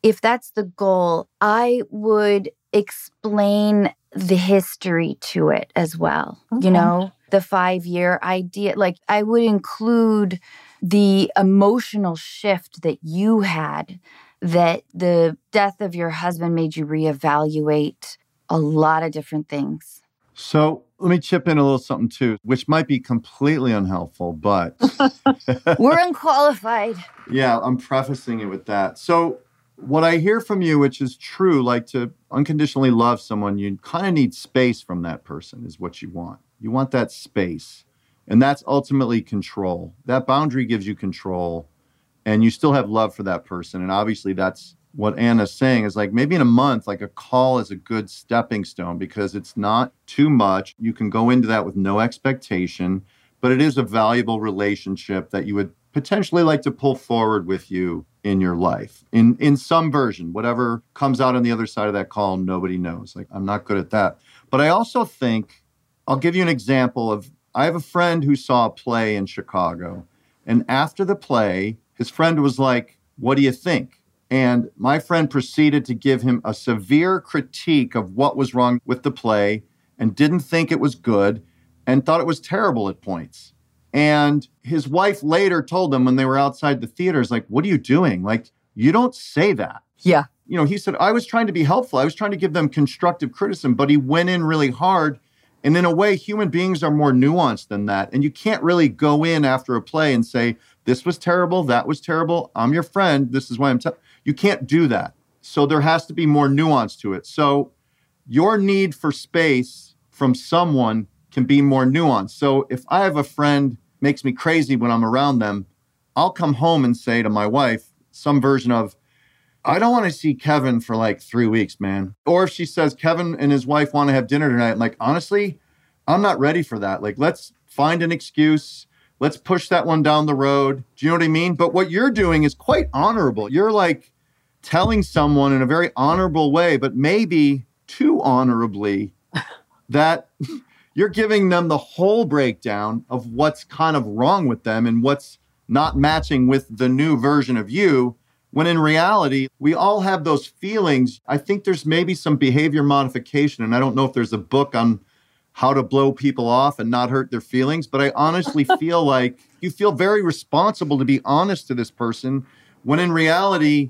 If that's the goal, I would explain the history to it as well. Okay. You know, the five year idea. Like, I would include the emotional shift that you had, that the death of your husband made you reevaluate a lot of different things. So let me chip in a little something too, which might be completely unhelpful, but *laughs* We're unqualified. yeah, I'm prefacing it with that. So what I hear from you, which is true, like to unconditionally love someone, you kind of need space from that person, is what you want. You want that space. And that's ultimately control. That boundary gives you control, and you still have love for that person. And obviously, that's what Anna's saying is like maybe in a month, like a call is a good stepping stone because it's not too much. You can go into that with no expectation, but it is a valuable relationship that you would potentially like to pull forward with you in your life. In in some version whatever comes out on the other side of that call nobody knows. Like i'm not good at that. But i also think i'll give you an example of i have a friend who saw a play in chicago and after the play his friend was like what do you think? And my friend proceeded to give him a severe critique of what was wrong with the play and didn't think it was good and thought it was terrible at points and his wife later told him when they were outside the theaters, like, what are you doing? Like, you don't say that. Yeah. You know, he said, I was trying to be helpful. I was trying to give them constructive criticism, but he went in really hard. And in a way, human beings are more nuanced than that. And you can't really go in after a play and say, this was terrible, that was terrible. I'm your friend. This is why I'm telling you can't do that. So there has to be more nuance to it. So your need for space from someone can be more nuanced. So if I have a friend makes me crazy when I'm around them, I'll come home and say to my wife some version of, I don't want to see Kevin for like three weeks, man. Or if she says Kevin and his wife want to have dinner tonight, I'm like, honestly, I'm not ready for that. Like, let's find an excuse. Let's push that one down the road. Do you know what I mean? But what you're doing is quite honorable. You're like telling someone in a very honorable way, but maybe too honorably, that *laughs* you're giving them the whole breakdown of what's kind of wrong with them and what's not matching with the new version of you when in reality, we all have those feelings. I think there's maybe some behavior modification, and I don't know if there's a book on how to blow people off and not hurt their feelings, but I honestly *laughs* feel like you feel very responsible to be honest to this person when in reality,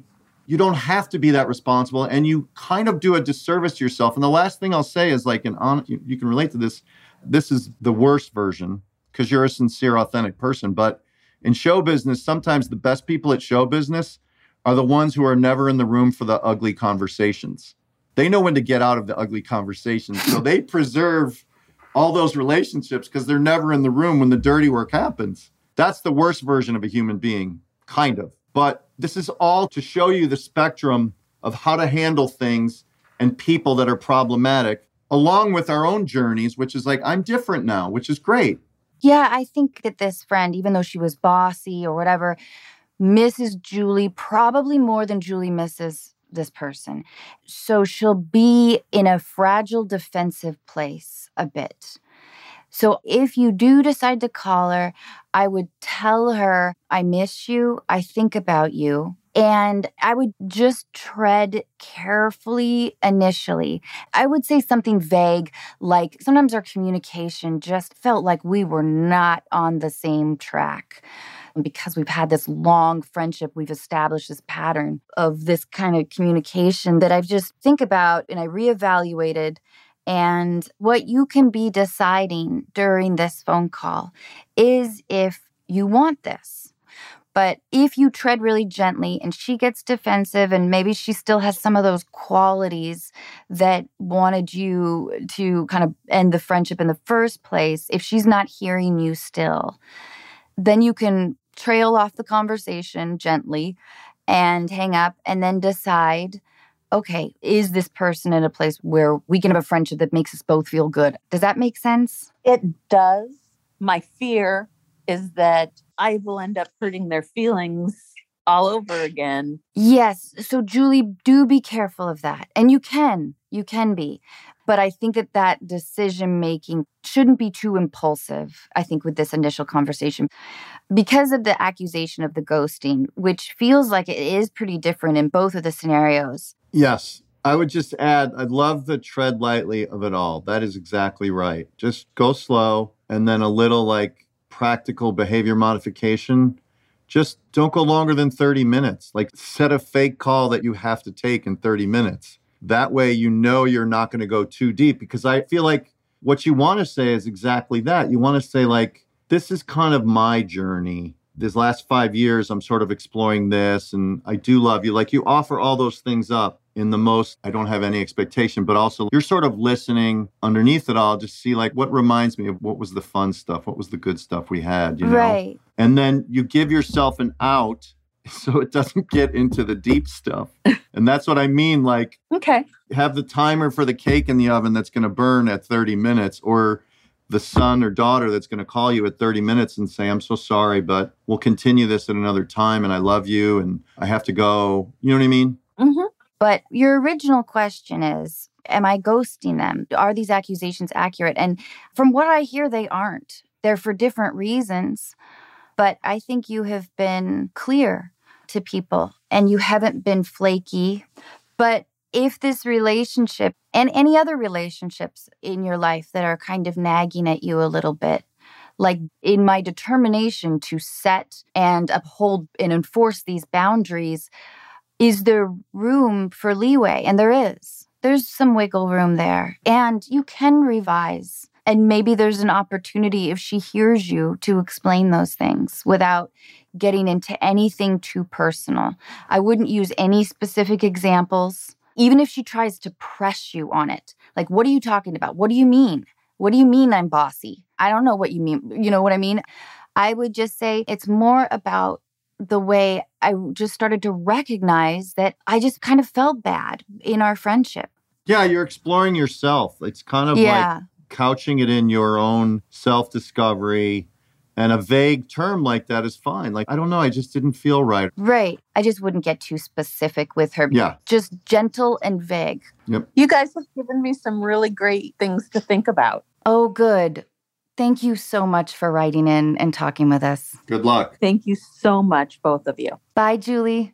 you don't have to be that responsible and you kind of do a disservice to yourself. And the last thing I'll say is like, Anna, you, you can relate to this. This is the worst version because you're a sincere, authentic person. But in show business, sometimes the best people at show business are the ones who are never in the room for the ugly conversations. They know when to get out of the ugly conversations. So they preserve all those relationships because they're never in the room when the dirty work happens. That's the worst version of a human being, kind of. But this is all to show you the spectrum of how to handle things and people that are problematic, along with our own journeys, which is like, I'm different now, which is great. Yeah, I think that this friend, even though she was bossy or whatever, misses Julie probably more than Julie misses this person. So she'll be in a fragile defensive place a bit. So if you do decide to call her, I would tell her, I miss you, I think about you. And I would just tread carefully initially. I would say something vague, like sometimes our communication just felt like we were not on the same track because we've had this long friendship, we've established this pattern of this kind of communication that I just think about and I reevaluated. And what you can be deciding during this phone call is if you want this. But if you tread really gently and she gets defensive and maybe she still has some of those qualities that wanted you to kind of end the friendship in the first place, if she's not hearing you still, then you can trail off the conversation gently and hang up and then decide okay, is this person in a place where we can have a friendship that makes us both feel good? Does that make sense? It does. My fear is that I will end up hurting their feelings all over again. Yes. So, Julie, do be careful of that. And you can, you can be. But I think that that decision making shouldn't be too impulsive, I think, with this initial conversation because of the accusation of the ghosting, which feels like it is pretty different in both of the scenarios. Yes. I would just add, I love the tread lightly of it all. That is exactly right. Just go slow and then a little like practical behavior modification. Just don't go longer than 30 minutes. Like set a fake call that you have to take in 30 minutes. That way, you know you're not going to go too deep because I feel like what you want to say is exactly that. You want to say, like, this is kind of my journey. This last five years, I'm sort of exploring this, and I do love you. Like, you offer all those things up in the most, I don't have any expectation, but also you're sort of listening underneath it all, to see, like, what reminds me of what was the fun stuff? What was the good stuff we had, you know? Right. And then you give yourself an out *laughs* so it doesn't get into the deep stuff. And that's what I mean. Like, okay, have the timer for the cake in the oven that's going to burn at 30 minutes, or the son or daughter that's going to call you at 30 minutes and say, I'm so sorry, but we'll continue this at another time. And I love you and I have to go. You know what I mean? Mm-hmm. But your original question is Am I ghosting them? Are these accusations accurate? And from what I hear, they aren't. They're for different reasons. But I think you have been clear to people and you haven't been flaky. But if this relationship and any other relationships in your life that are kind of nagging at you a little bit, like in my determination to set and uphold and enforce these boundaries, is there room for leeway? And there is. There's some wiggle room there. And you can revise. And maybe there's an opportunity if she hears you to explain those things without getting into anything too personal. I wouldn't use any specific examples. even if she tries to press you on it, like, what are you talking about? What do you mean? What do you mean I'm bossy? I don't know what you mean. You know what I mean? I would just say it's more about the way I just started to recognize that I just kind of felt bad in our friendship. Yeah, you're exploring yourself. It's kind of Yeah. like couching it in your own self discovery. And a vague term like that is fine. Like, I don't know, I just didn't feel right. Right. I just wouldn't get too specific with her. Yeah. Just gentle and vague. Yep. You guys have given me some really great things to think about. Oh, good. Thank you so much for writing in and talking with us. Good luck. Thank you so much, both of you. Bye, Julie.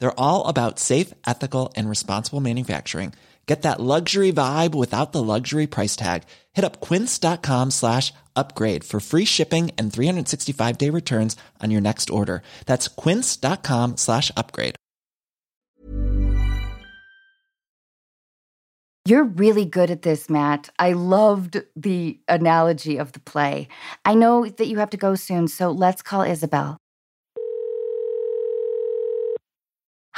They're all about safe, ethical, and responsible manufacturing. Get that luxury vibe without the luxury price tag. Hit up quince.com slash upgrade for free shipping and 365 day returns on your next order. That's quince.com slash upgrade. You're really good at this, Matt. I loved the analogy of the play. I know that you have to go soon, so let's call Isabel.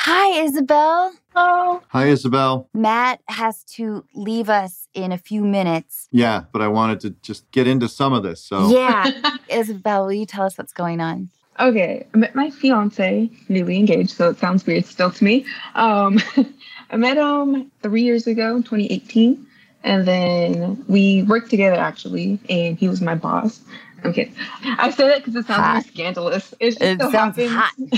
Hi, Isabel. Oh, Hi, Isabel. Matt has to leave us in a few minutes. Yeah, but I wanted to just get into some of this. So, Yeah. *laughs* Isabel, will you tell us what's going on? Okay, I met my fiance, newly engaged, so it sounds weird still to me. Um, *laughs* I met him three years ago, 2018, and then we worked together actually, and he was my boss. I'm kidding. I say that because it sounds Hot. very scandalous. It, just It so sounds happens,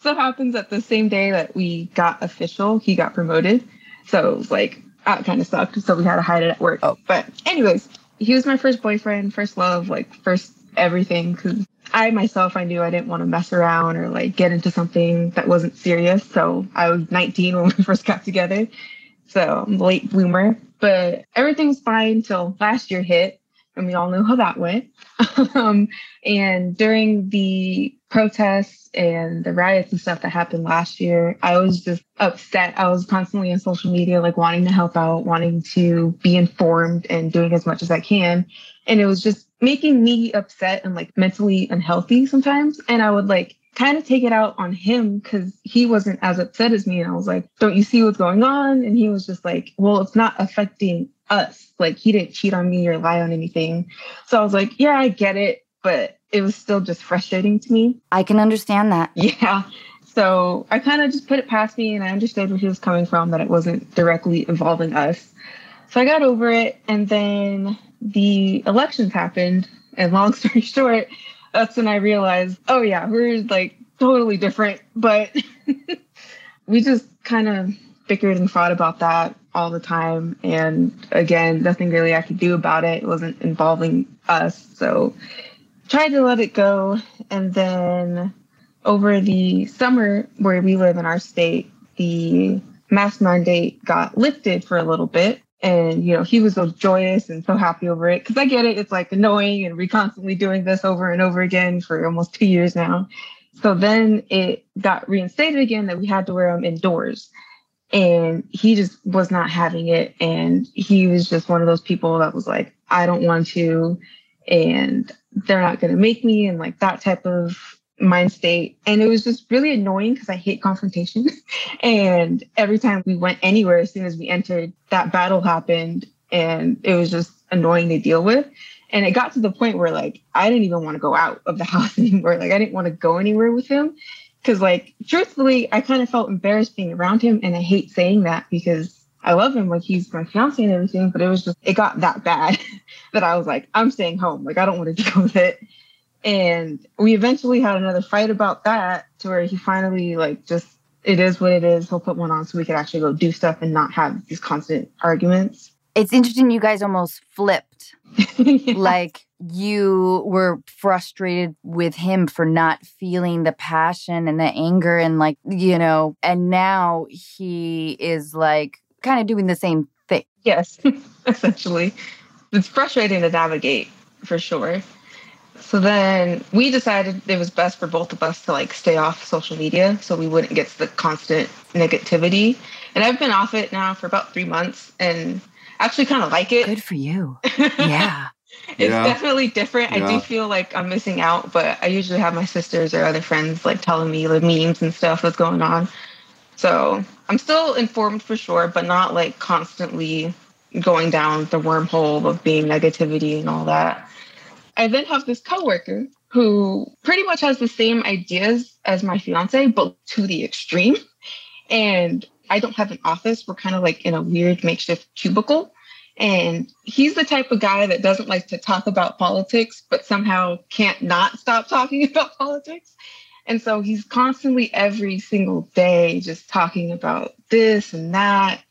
so *laughs* happens that the same day that we got official, he got promoted. So like that kind of sucked. So we had to hide it at work. Oh. But anyways, he was my first boyfriend, first love, like first everything. Because I myself, I knew I didn't want to mess around or like get into something that wasn't serious. So I was 19 when *laughs* we first got together. So I'm late bloomer, but everything's fine till last year hit. And we all know how that went. *laughs* um, and during the protests and the riots and stuff that happened last year, I was just upset. I was constantly on social media, like wanting to help out, wanting to be informed and doing as much as I can. And it was just making me upset and like mentally unhealthy sometimes. And I would like kind of take it out on him because he wasn't as upset as me. And I was like, don't you see what's going on? And he was just like, well, it's not affecting us. Like he didn't cheat on me or lie on anything. So I was like, yeah, I get it. But it was still just frustrating to me. I can understand that. *laughs* Yeah. So I kind of just put it past me and I understood where he was coming from, that it wasn't directly involving us. So I got over it. And then the elections happened. And long *laughs* story short, that's when I realized, oh, yeah, we're like totally different. But *laughs* we just kind of bickered and fought about that all the time. And again, nothing really I could do about it. It wasn't involving us. So tried to let it go. And then over the summer where we live in our state, the mask mandate got lifted for a little bit. And, you know, he was so joyous and so happy over it. Cause I get it. It's like annoying and we constantly doing this over and over again for almost two years now. So then it got reinstated again that we had to wear them indoors. And he just was not having it. And he was just one of those people that was like, I don't want to. And they're not going to make me. And like that type of mind state. And it was just really annoying because I hate confrontation. *laughs* and every time we went anywhere, as soon as we entered, that battle happened. And it was just annoying to deal with. And it got to the point where like I didn't even want to go out of the *laughs* house anymore. Like I didn't want to go anywhere with him Because, like, truthfully, I kind of felt embarrassed being around him. And I hate saying that because I love him. Like, he's my fiance and everything. But it was just, it got that bad *laughs* that I was like, I'm staying home. Like, I don't want to *laughs* deal with it. And we eventually had another fight about that to where he finally, like, just, it is what it is. He'll put one on so we could actually go do stuff and not have these constant arguments. It's interesting you guys almost flipped. yeah. *laughs* Like you were frustrated with him for not feeling the passion and the anger and like, you know, and now he is like kind of doing the same thing. Yes, *laughs* essentially. It's frustrating to navigate for sure. So then we decided it was best for both of us to like stay off social media so we wouldn't get the constant negativity. And I've been off it now for about three months and actually kind of like it. Good for you. *laughs* Yeah. It's yeah. definitely different. Yeah. I do feel like I'm missing out, but I usually have my sisters or other friends like telling me the memes and stuff that's going on. So I'm still informed for sure, but not like constantly going down the wormhole of being negativity and all that. I then have this coworker who pretty much has the same ideas as my fiance, but to the extreme. And I don't have an office. We're kind of like in a weird makeshift cubicle. And he's the type of guy that doesn't like to talk about politics, but somehow can't not stop talking *laughs* about politics. And so he's constantly every single day just talking about this and that.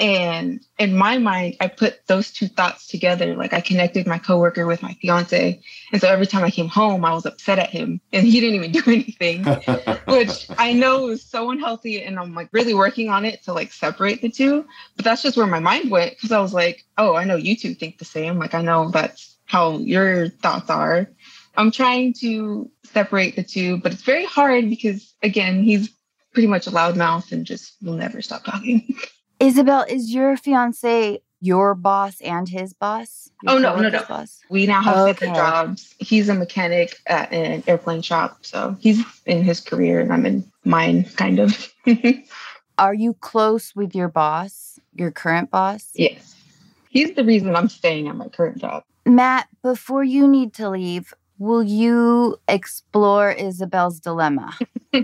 And in my mind, I put those two thoughts together. Like I connected my coworker with my fiance. And so every time I came home, I was upset at him and he didn't even do *laughs* anything, *laughs* which I know is so unhealthy. And I'm like really working on it to like separate the two. But that's just where my mind went because I was like, oh, I know you two think the same. Like I know that's how your thoughts are. I'm trying to separate the two, but it's very hard because again, he's pretty much a loudmouth and just will never stop talking. *laughs* Isabel, is your fiance your boss and his boss? Your oh no, no, no. Boss? We now have okay. different jobs. He's a mechanic at an airplane shop, so he's in his career and I'm in mine, kind of. *laughs* Are you close with your boss, your current boss? Yes. He's the reason I'm staying at my current job. Matt, before you need to leave, will you explore Isabel's dilemma?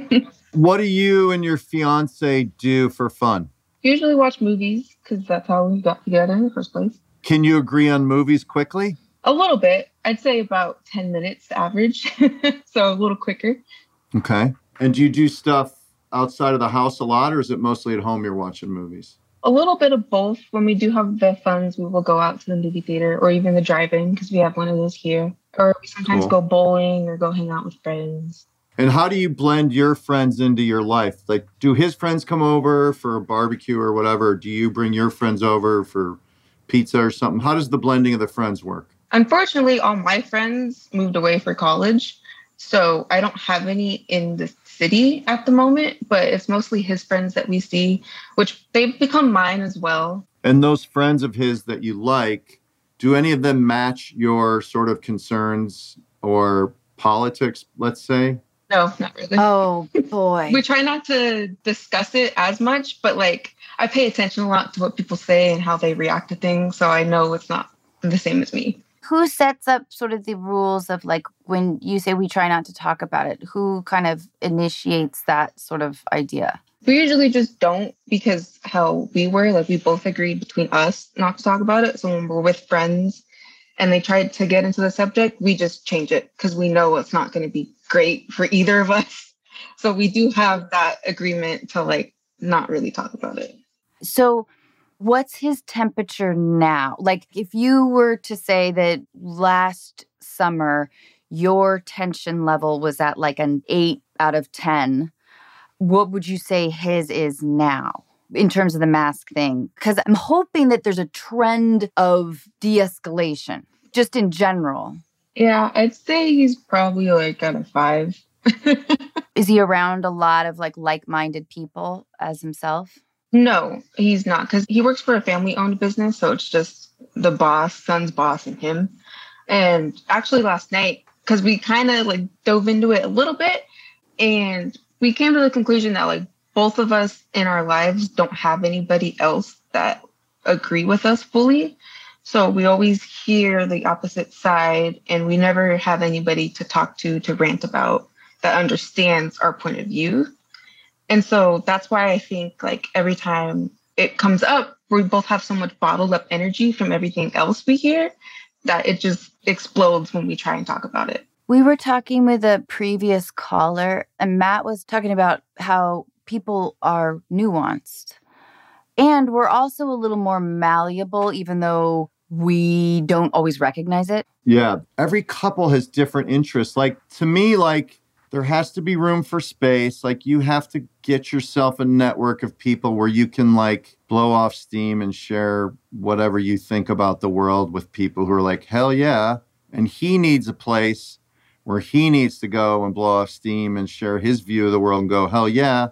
*laughs* what do you and your fiance do for fun? Usually watch movies because that's how we got together in the first place. Can you agree on movies quickly? A little bit. I'd say about 10 minutes average. *laughs* so a little quicker. Okay. And do you do stuff outside of the house a lot, or is it mostly at home you're watching movies? A little bit of both. When we do have the funds, we will go out to the movie theater or even the drive in because we have one of those here. Or we sometimes cool. go bowling or go hang out with friends. And how do you blend your friends into your life? Like, do his friends come over for a barbecue or whatever? Do you bring your friends over for pizza or something? How does the blending of the friends work? Unfortunately, all my friends moved away for college. So I don't have any in the city at the moment, but it's mostly his friends that we see, which they've become mine as well. And those friends of his that you like, do any of them match your sort of concerns or politics, let's say? No, not really. Oh boy. *laughs* we try not to discuss it as much, but like I pay attention a lot to what people say and how they react to things, so I know it's not the same as me. Who sets up sort of the rules of like when you say we try not to talk about it? Who kind of initiates that sort of idea? We usually just don't because how we were, like we both agreed between us not to talk about it. So when we're with friends and they tried to get into the subject, we just change it because we know it's not going to be great for either of us. So we do have that agreement to like not really talk about it. So what's his temperature now? Like if you were to say that last summer your tension level was at like an 8 out of 10, what would you say his is now? in terms of the mask thing because I'm hoping that there's a trend of de escalation just in general. Yeah, I'd say he's probably like out of five. *laughs* Is he around a lot of like like-minded people as himself? No, he's not because he works for a family-owned business, so it's just the boss, son's boss, and him. And actually, last night, because we kind of like dove into it a little bit, and we came to the conclusion that like both of us in our lives don't have anybody else that agree with us fully. So we always hear the opposite side and we never have anybody to talk to to rant about that understands our point of view. And so that's why I think like every time it comes up, we both have so much bottled up energy from everything else we hear that it just explodes when we try and talk about it. We were talking with a previous caller, and Matt was talking about how people are nuanced. And we're also a little more malleable, even though we don't always recognize it. Yeah. Every couple has different interests. Like to me, like there has to be room for space. Like you have to get yourself a network of people where you can like blow off steam and share whatever you think about the world with people who are like, hell yeah. And he needs a place where he needs to go and blow off steam and share his view of the world and go, hell yeah.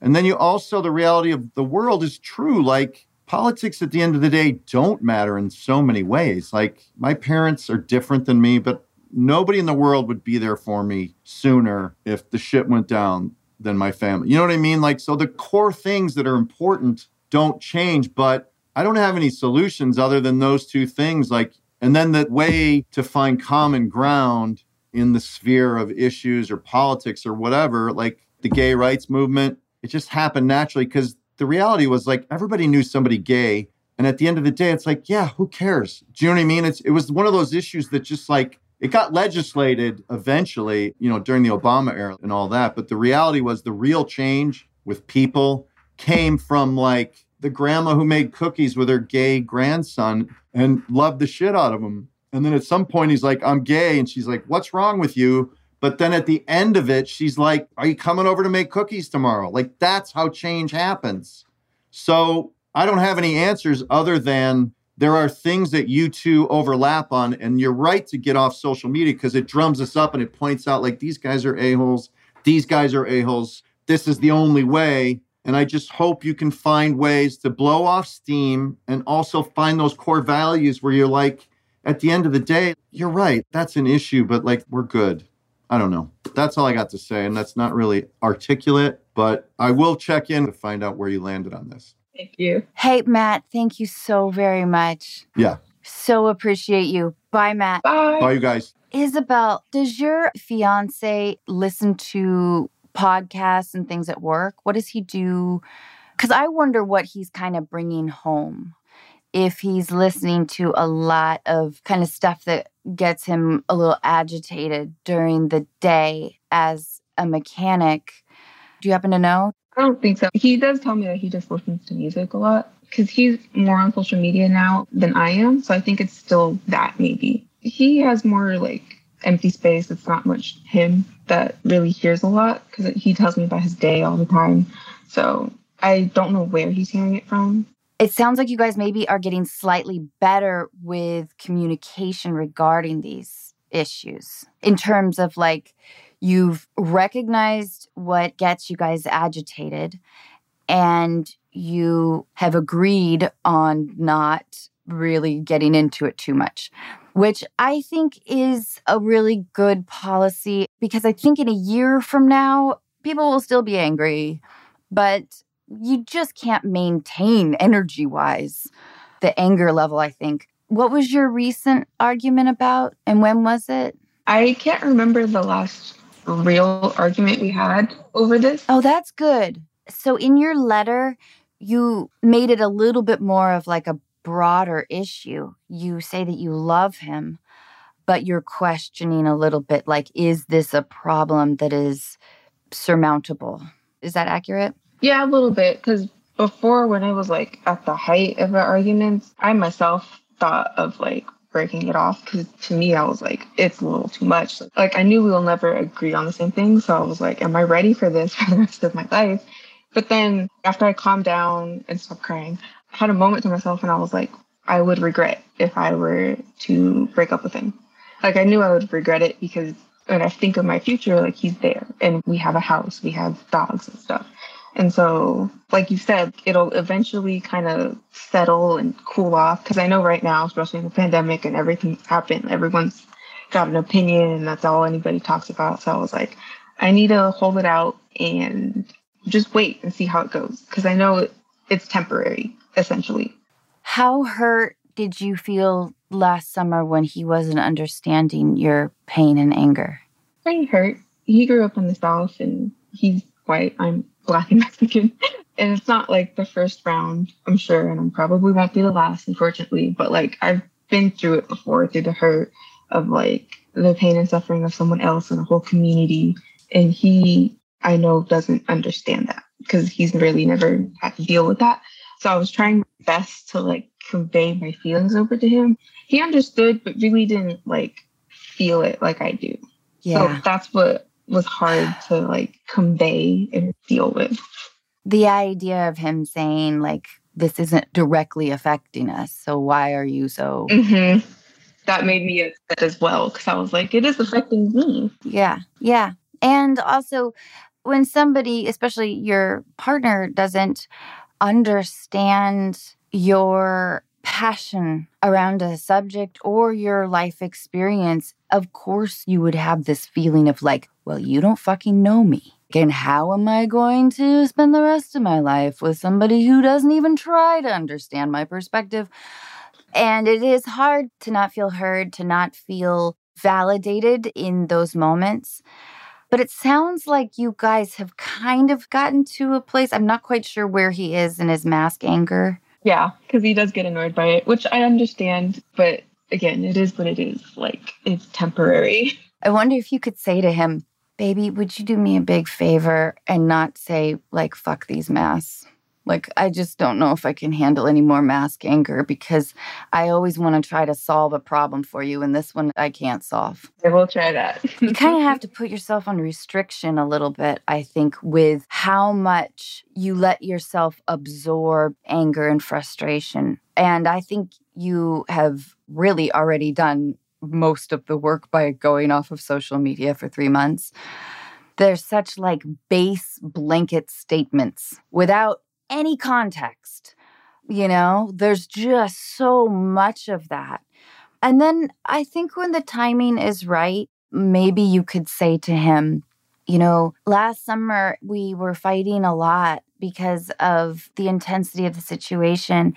And then you also, the reality of the world is true. Like politics at the end of the day don't matter in so many ways. Like my parents are different than me, but nobody in the world would be there for me sooner if the shit went down than my family. You know what I mean? Like, so the core things that are important don't change, but I don't have any solutions other than those two things. Like, and then the way to find common ground in the sphere of issues or politics or whatever, like the gay rights movement, it just happened naturally because the reality was like everybody knew somebody gay. And at the end of the day, it's like, yeah, who cares? Do you know what I mean? It's it was one of those issues that just like it got legislated eventually, you know, during the Obama era and all that. But the reality was the real change with people came from like the grandma who made cookies with her gay grandson and loved the shit out of him. And then at some point he's like, I'm gay. And she's like, What's wrong with you? But then at the end of it, she's like, Are you coming over to make cookies tomorrow? Like, that's how change happens. So I don't have any answers other than there are things that you two overlap on. And you're right to get off social media because it drums us up and it points out, like, these guys are a-holes. These guys are a-holes. This is the only way. And I just hope you can find ways to blow off steam and also find those core values where you're like, at the end of the day, you're right. That's an issue, but like, we're good. I don't know. That's all I got to say. And that's not really articulate, but I will check in to find out where you landed on this. Thank you. Hey, Matt, thank you so very much. Yeah. So appreciate you. Bye, Matt. Bye. Bye, you guys. Isabel, does your fiance listen to podcasts and things at work? What does he do? Because I wonder what he's kind of bringing home. If he's listening to a lot of kind of stuff that gets him a little agitated during the day as a mechanic. Do you happen to know? I don't think so. He does tell me that he just listens to music a lot because he's more on social media now than I am. So I think it's still that maybe. He has more like empty space. It's not much him that really hears a lot because he tells me about his day all the time. So I don't know where he's hearing it from. It sounds like you guys maybe are getting slightly better with communication regarding these issues in terms of like you've recognized what gets you guys agitated and you have agreed on not really getting into it too much, which I think is a really good policy because I think in a year from now, people will still be angry, but you just can't maintain energy wise the anger level, I think. What was your recent argument about and when was it? I can't remember the last real argument we had over this. Oh, that's good. So in your letter, you made it a little bit more of like a broader issue. You say that you love him, but you're questioning a little bit like, is this a problem that is surmountable? Is that accurate? Yeah, a little bit. Because before, when I was like at the height of the arguments, I myself thought of like breaking it off because to me, I was like, it's a little too much. Like, I knew we will never agree on the same thing. So I was like, am I ready for this *laughs* for the rest of my life? But then after I calmed down and stopped crying, I had a moment to myself and I was like, I would regret if I were to break up with him. Like, I knew I would regret it because when I think of my future, like, he's there and we have a house, we have dogs and stuff. And so, like you said, it'll eventually kind of settle and cool off. Because I know right now, especially in the pandemic and everything happened, everyone's got an opinion and that's all anybody talks about. So I was like, I need to hold it out and just wait and see how it goes. Because I know it's temporary, essentially. How hurt did you feel last summer when he wasn't understanding your pain and anger? Pretty hurt he grew up in the South and he's white. I'm black and *laughs* Mexican. and it's not like the first round, I'm sure, and I probably won't be the last, unfortunately. But like I've been through it before, through the hurt of like the pain and suffering of someone else and a whole community. And he, I know, doesn't understand that because he's really never had to deal with that. So I was trying my best to like convey my feelings over to him. He understood, but really didn't like feel it like I do. Yeah. So that's what was hard to like convey and deal with. The idea of him saying, like, this isn't directly affecting us. So why are you so. Mm-hmm. That made me upset as well because I was like, it is affecting me. Yeah. Yeah. And also, when somebody, especially your partner, doesn't understand your passion around a subject or your life experience, of course you would have this feeling of like, well, you don't fucking know me. And how am I going to spend the rest of my life with somebody who doesn't even try to understand my perspective? And it is hard to not feel heard, to not feel validated in those moments. But it sounds like you guys have kind of gotten to a place. I'm not quite sure where he is in his mask anger. Yeah, because he does get annoyed by it, which I understand. But again, it is what it is. Like, it's temporary. I wonder if you could say to him, Baby, would you do me a big favor and not say, like, fuck these masks? Like, I just don't know if I can handle any more mask anger because I always want to try to solve a problem for you. And this one I can't solve. I will try that. you *laughs* kind of have to put yourself on restriction a little bit, I think, with how much you let yourself absorb anger and frustration. And I think you have really already done most of the work by going off of social media for three months. There's such like base blanket statements without any context. You know, there's just so much of that. And then I think when the timing is right, maybe you could say to him, you know, last summer we were fighting a lot because of the intensity of the situation.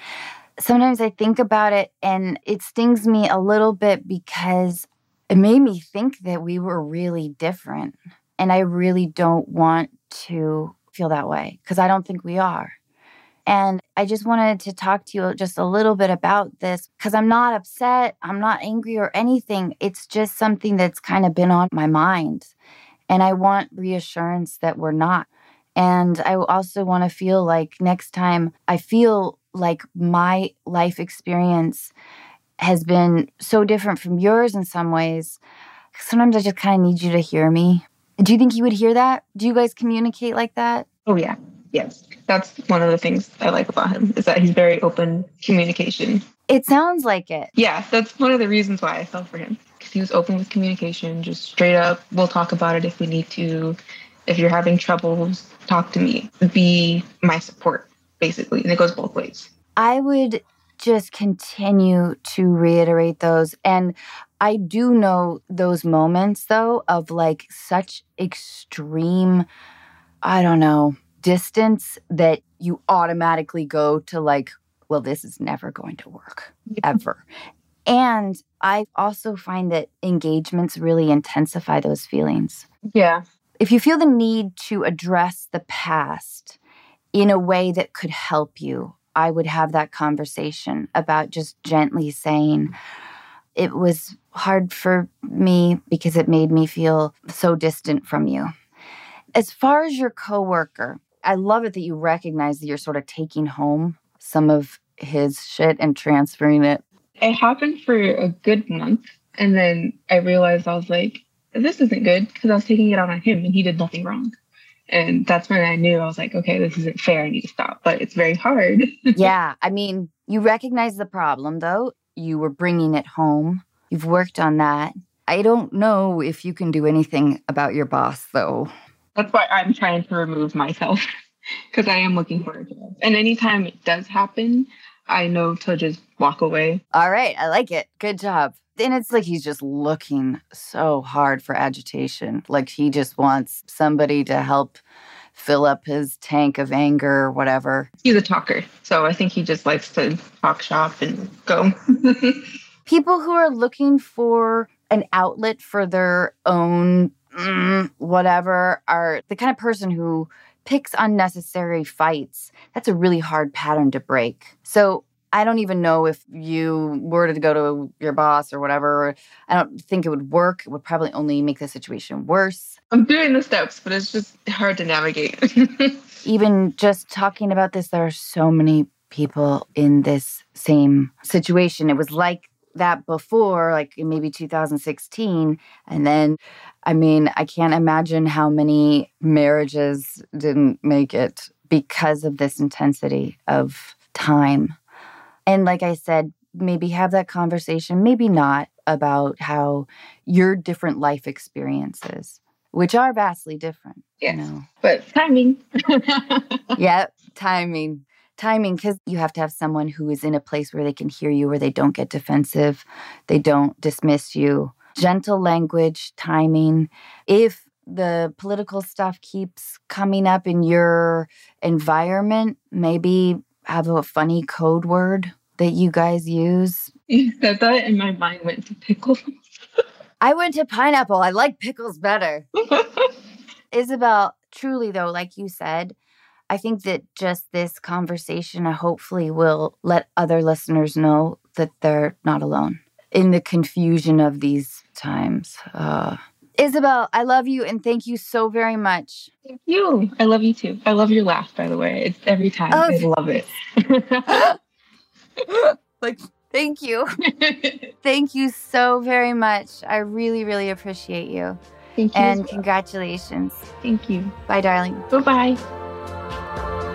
Sometimes I think about it and it stings me a little bit because it made me think that we were really different. And I really don't want to feel that way because I don't think we are. And I just wanted to talk to you just a little bit about this because I'm not upset. I'm not angry or anything. It's just something that's kind of been on my mind. And I want reassurance that we're not. And I also want to feel like next time I feel like my life experience has been so different from yours in some ways. Sometimes I just kind of need you to hear me. Do you think you would hear that? Do you guys communicate like that? Oh, yeah. Yes. That's one of the things I like about him is that he's very open communication. It sounds like it. Yeah, that's one of the reasons why I fell for him because he was open with communication, just straight up. We'll talk about it if we need to. If you're having troubles, talk to me. Be my support, basically. And it goes both ways. I would just continue to reiterate those. And I do know those moments, though, of like such extreme, I don't know, distance that you automatically go to like, well, this is never going to work ever. and I also find that engagements really intensify those feelings. Yeah. If you feel the need to address the past in a way that could help you, I would have that conversation about just gently saying, it was hard for me because it made me feel so distant from you. As far as your coworker, I love it that you recognize that you're sort of taking home some of his shit and transferring it. It happened for a good month. And then I realized I was like, this isn't good because I was taking it out on him and he did nothing wrong. And that's when I knew I was like, okay, this isn't fair. I need to stop. But it's very hard. *laughs* yeah. I mean, you recognize the problem though. You were bringing it home. You've worked on that. I don't know if you can do anything about your boss though. That's why I'm trying to remove myself because I am looking for a job. And anytime it does happen, I know to just walk away. All right. I like it. Good job. And it's like he's just looking so hard for agitation. Like he just wants somebody to help fill up his tank of anger or whatever. He's a talker. So I think he just likes to talk shop and go. *laughs* People who are looking for an outlet for their own mm, whatever are the kind of person who picks unnecessary fights. That's a really hard pattern to break. So I don't even know if you were to go to your boss or whatever. I don't think it would work. It would probably only make the situation worse. I'm doing the steps, but it's just hard to navigate. *laughs* even just talking about this, there are so many people in this same situation. It was like that before, like maybe 2016. And then, I mean, I can't imagine how many marriages didn't make it because of this intensity of time. And like I said, maybe have that conversation, maybe not, about how your different life experiences, which are vastly different. Yes. You know? But timing. *laughs* yeah, timing timing because you have to have someone who is in a place where they can hear you, where they don't get defensive, they don't dismiss you. Gentle language, timing. If the political stuff keeps coming up in your environment, maybe have a funny code word that you guys use. *laughs* You said that, and my mind went to pickles. *laughs* I went to pineapple. I like pickles better. *laughs* Isabel, truly, though, like you said, I think that just this conversation hopefully will let other listeners know that they're not alone in the confusion of these times. Uh, Isabel, I love you and thank you so very much. Thank you. I love you too. I love your laugh, by the way. It's every time. Oh, I love it. *laughs* like, thank you. *laughs* thank you so very much. I really, really appreciate you. Thank you. And congratulations. Thank you. Bye, darling. Bye bye. Bye.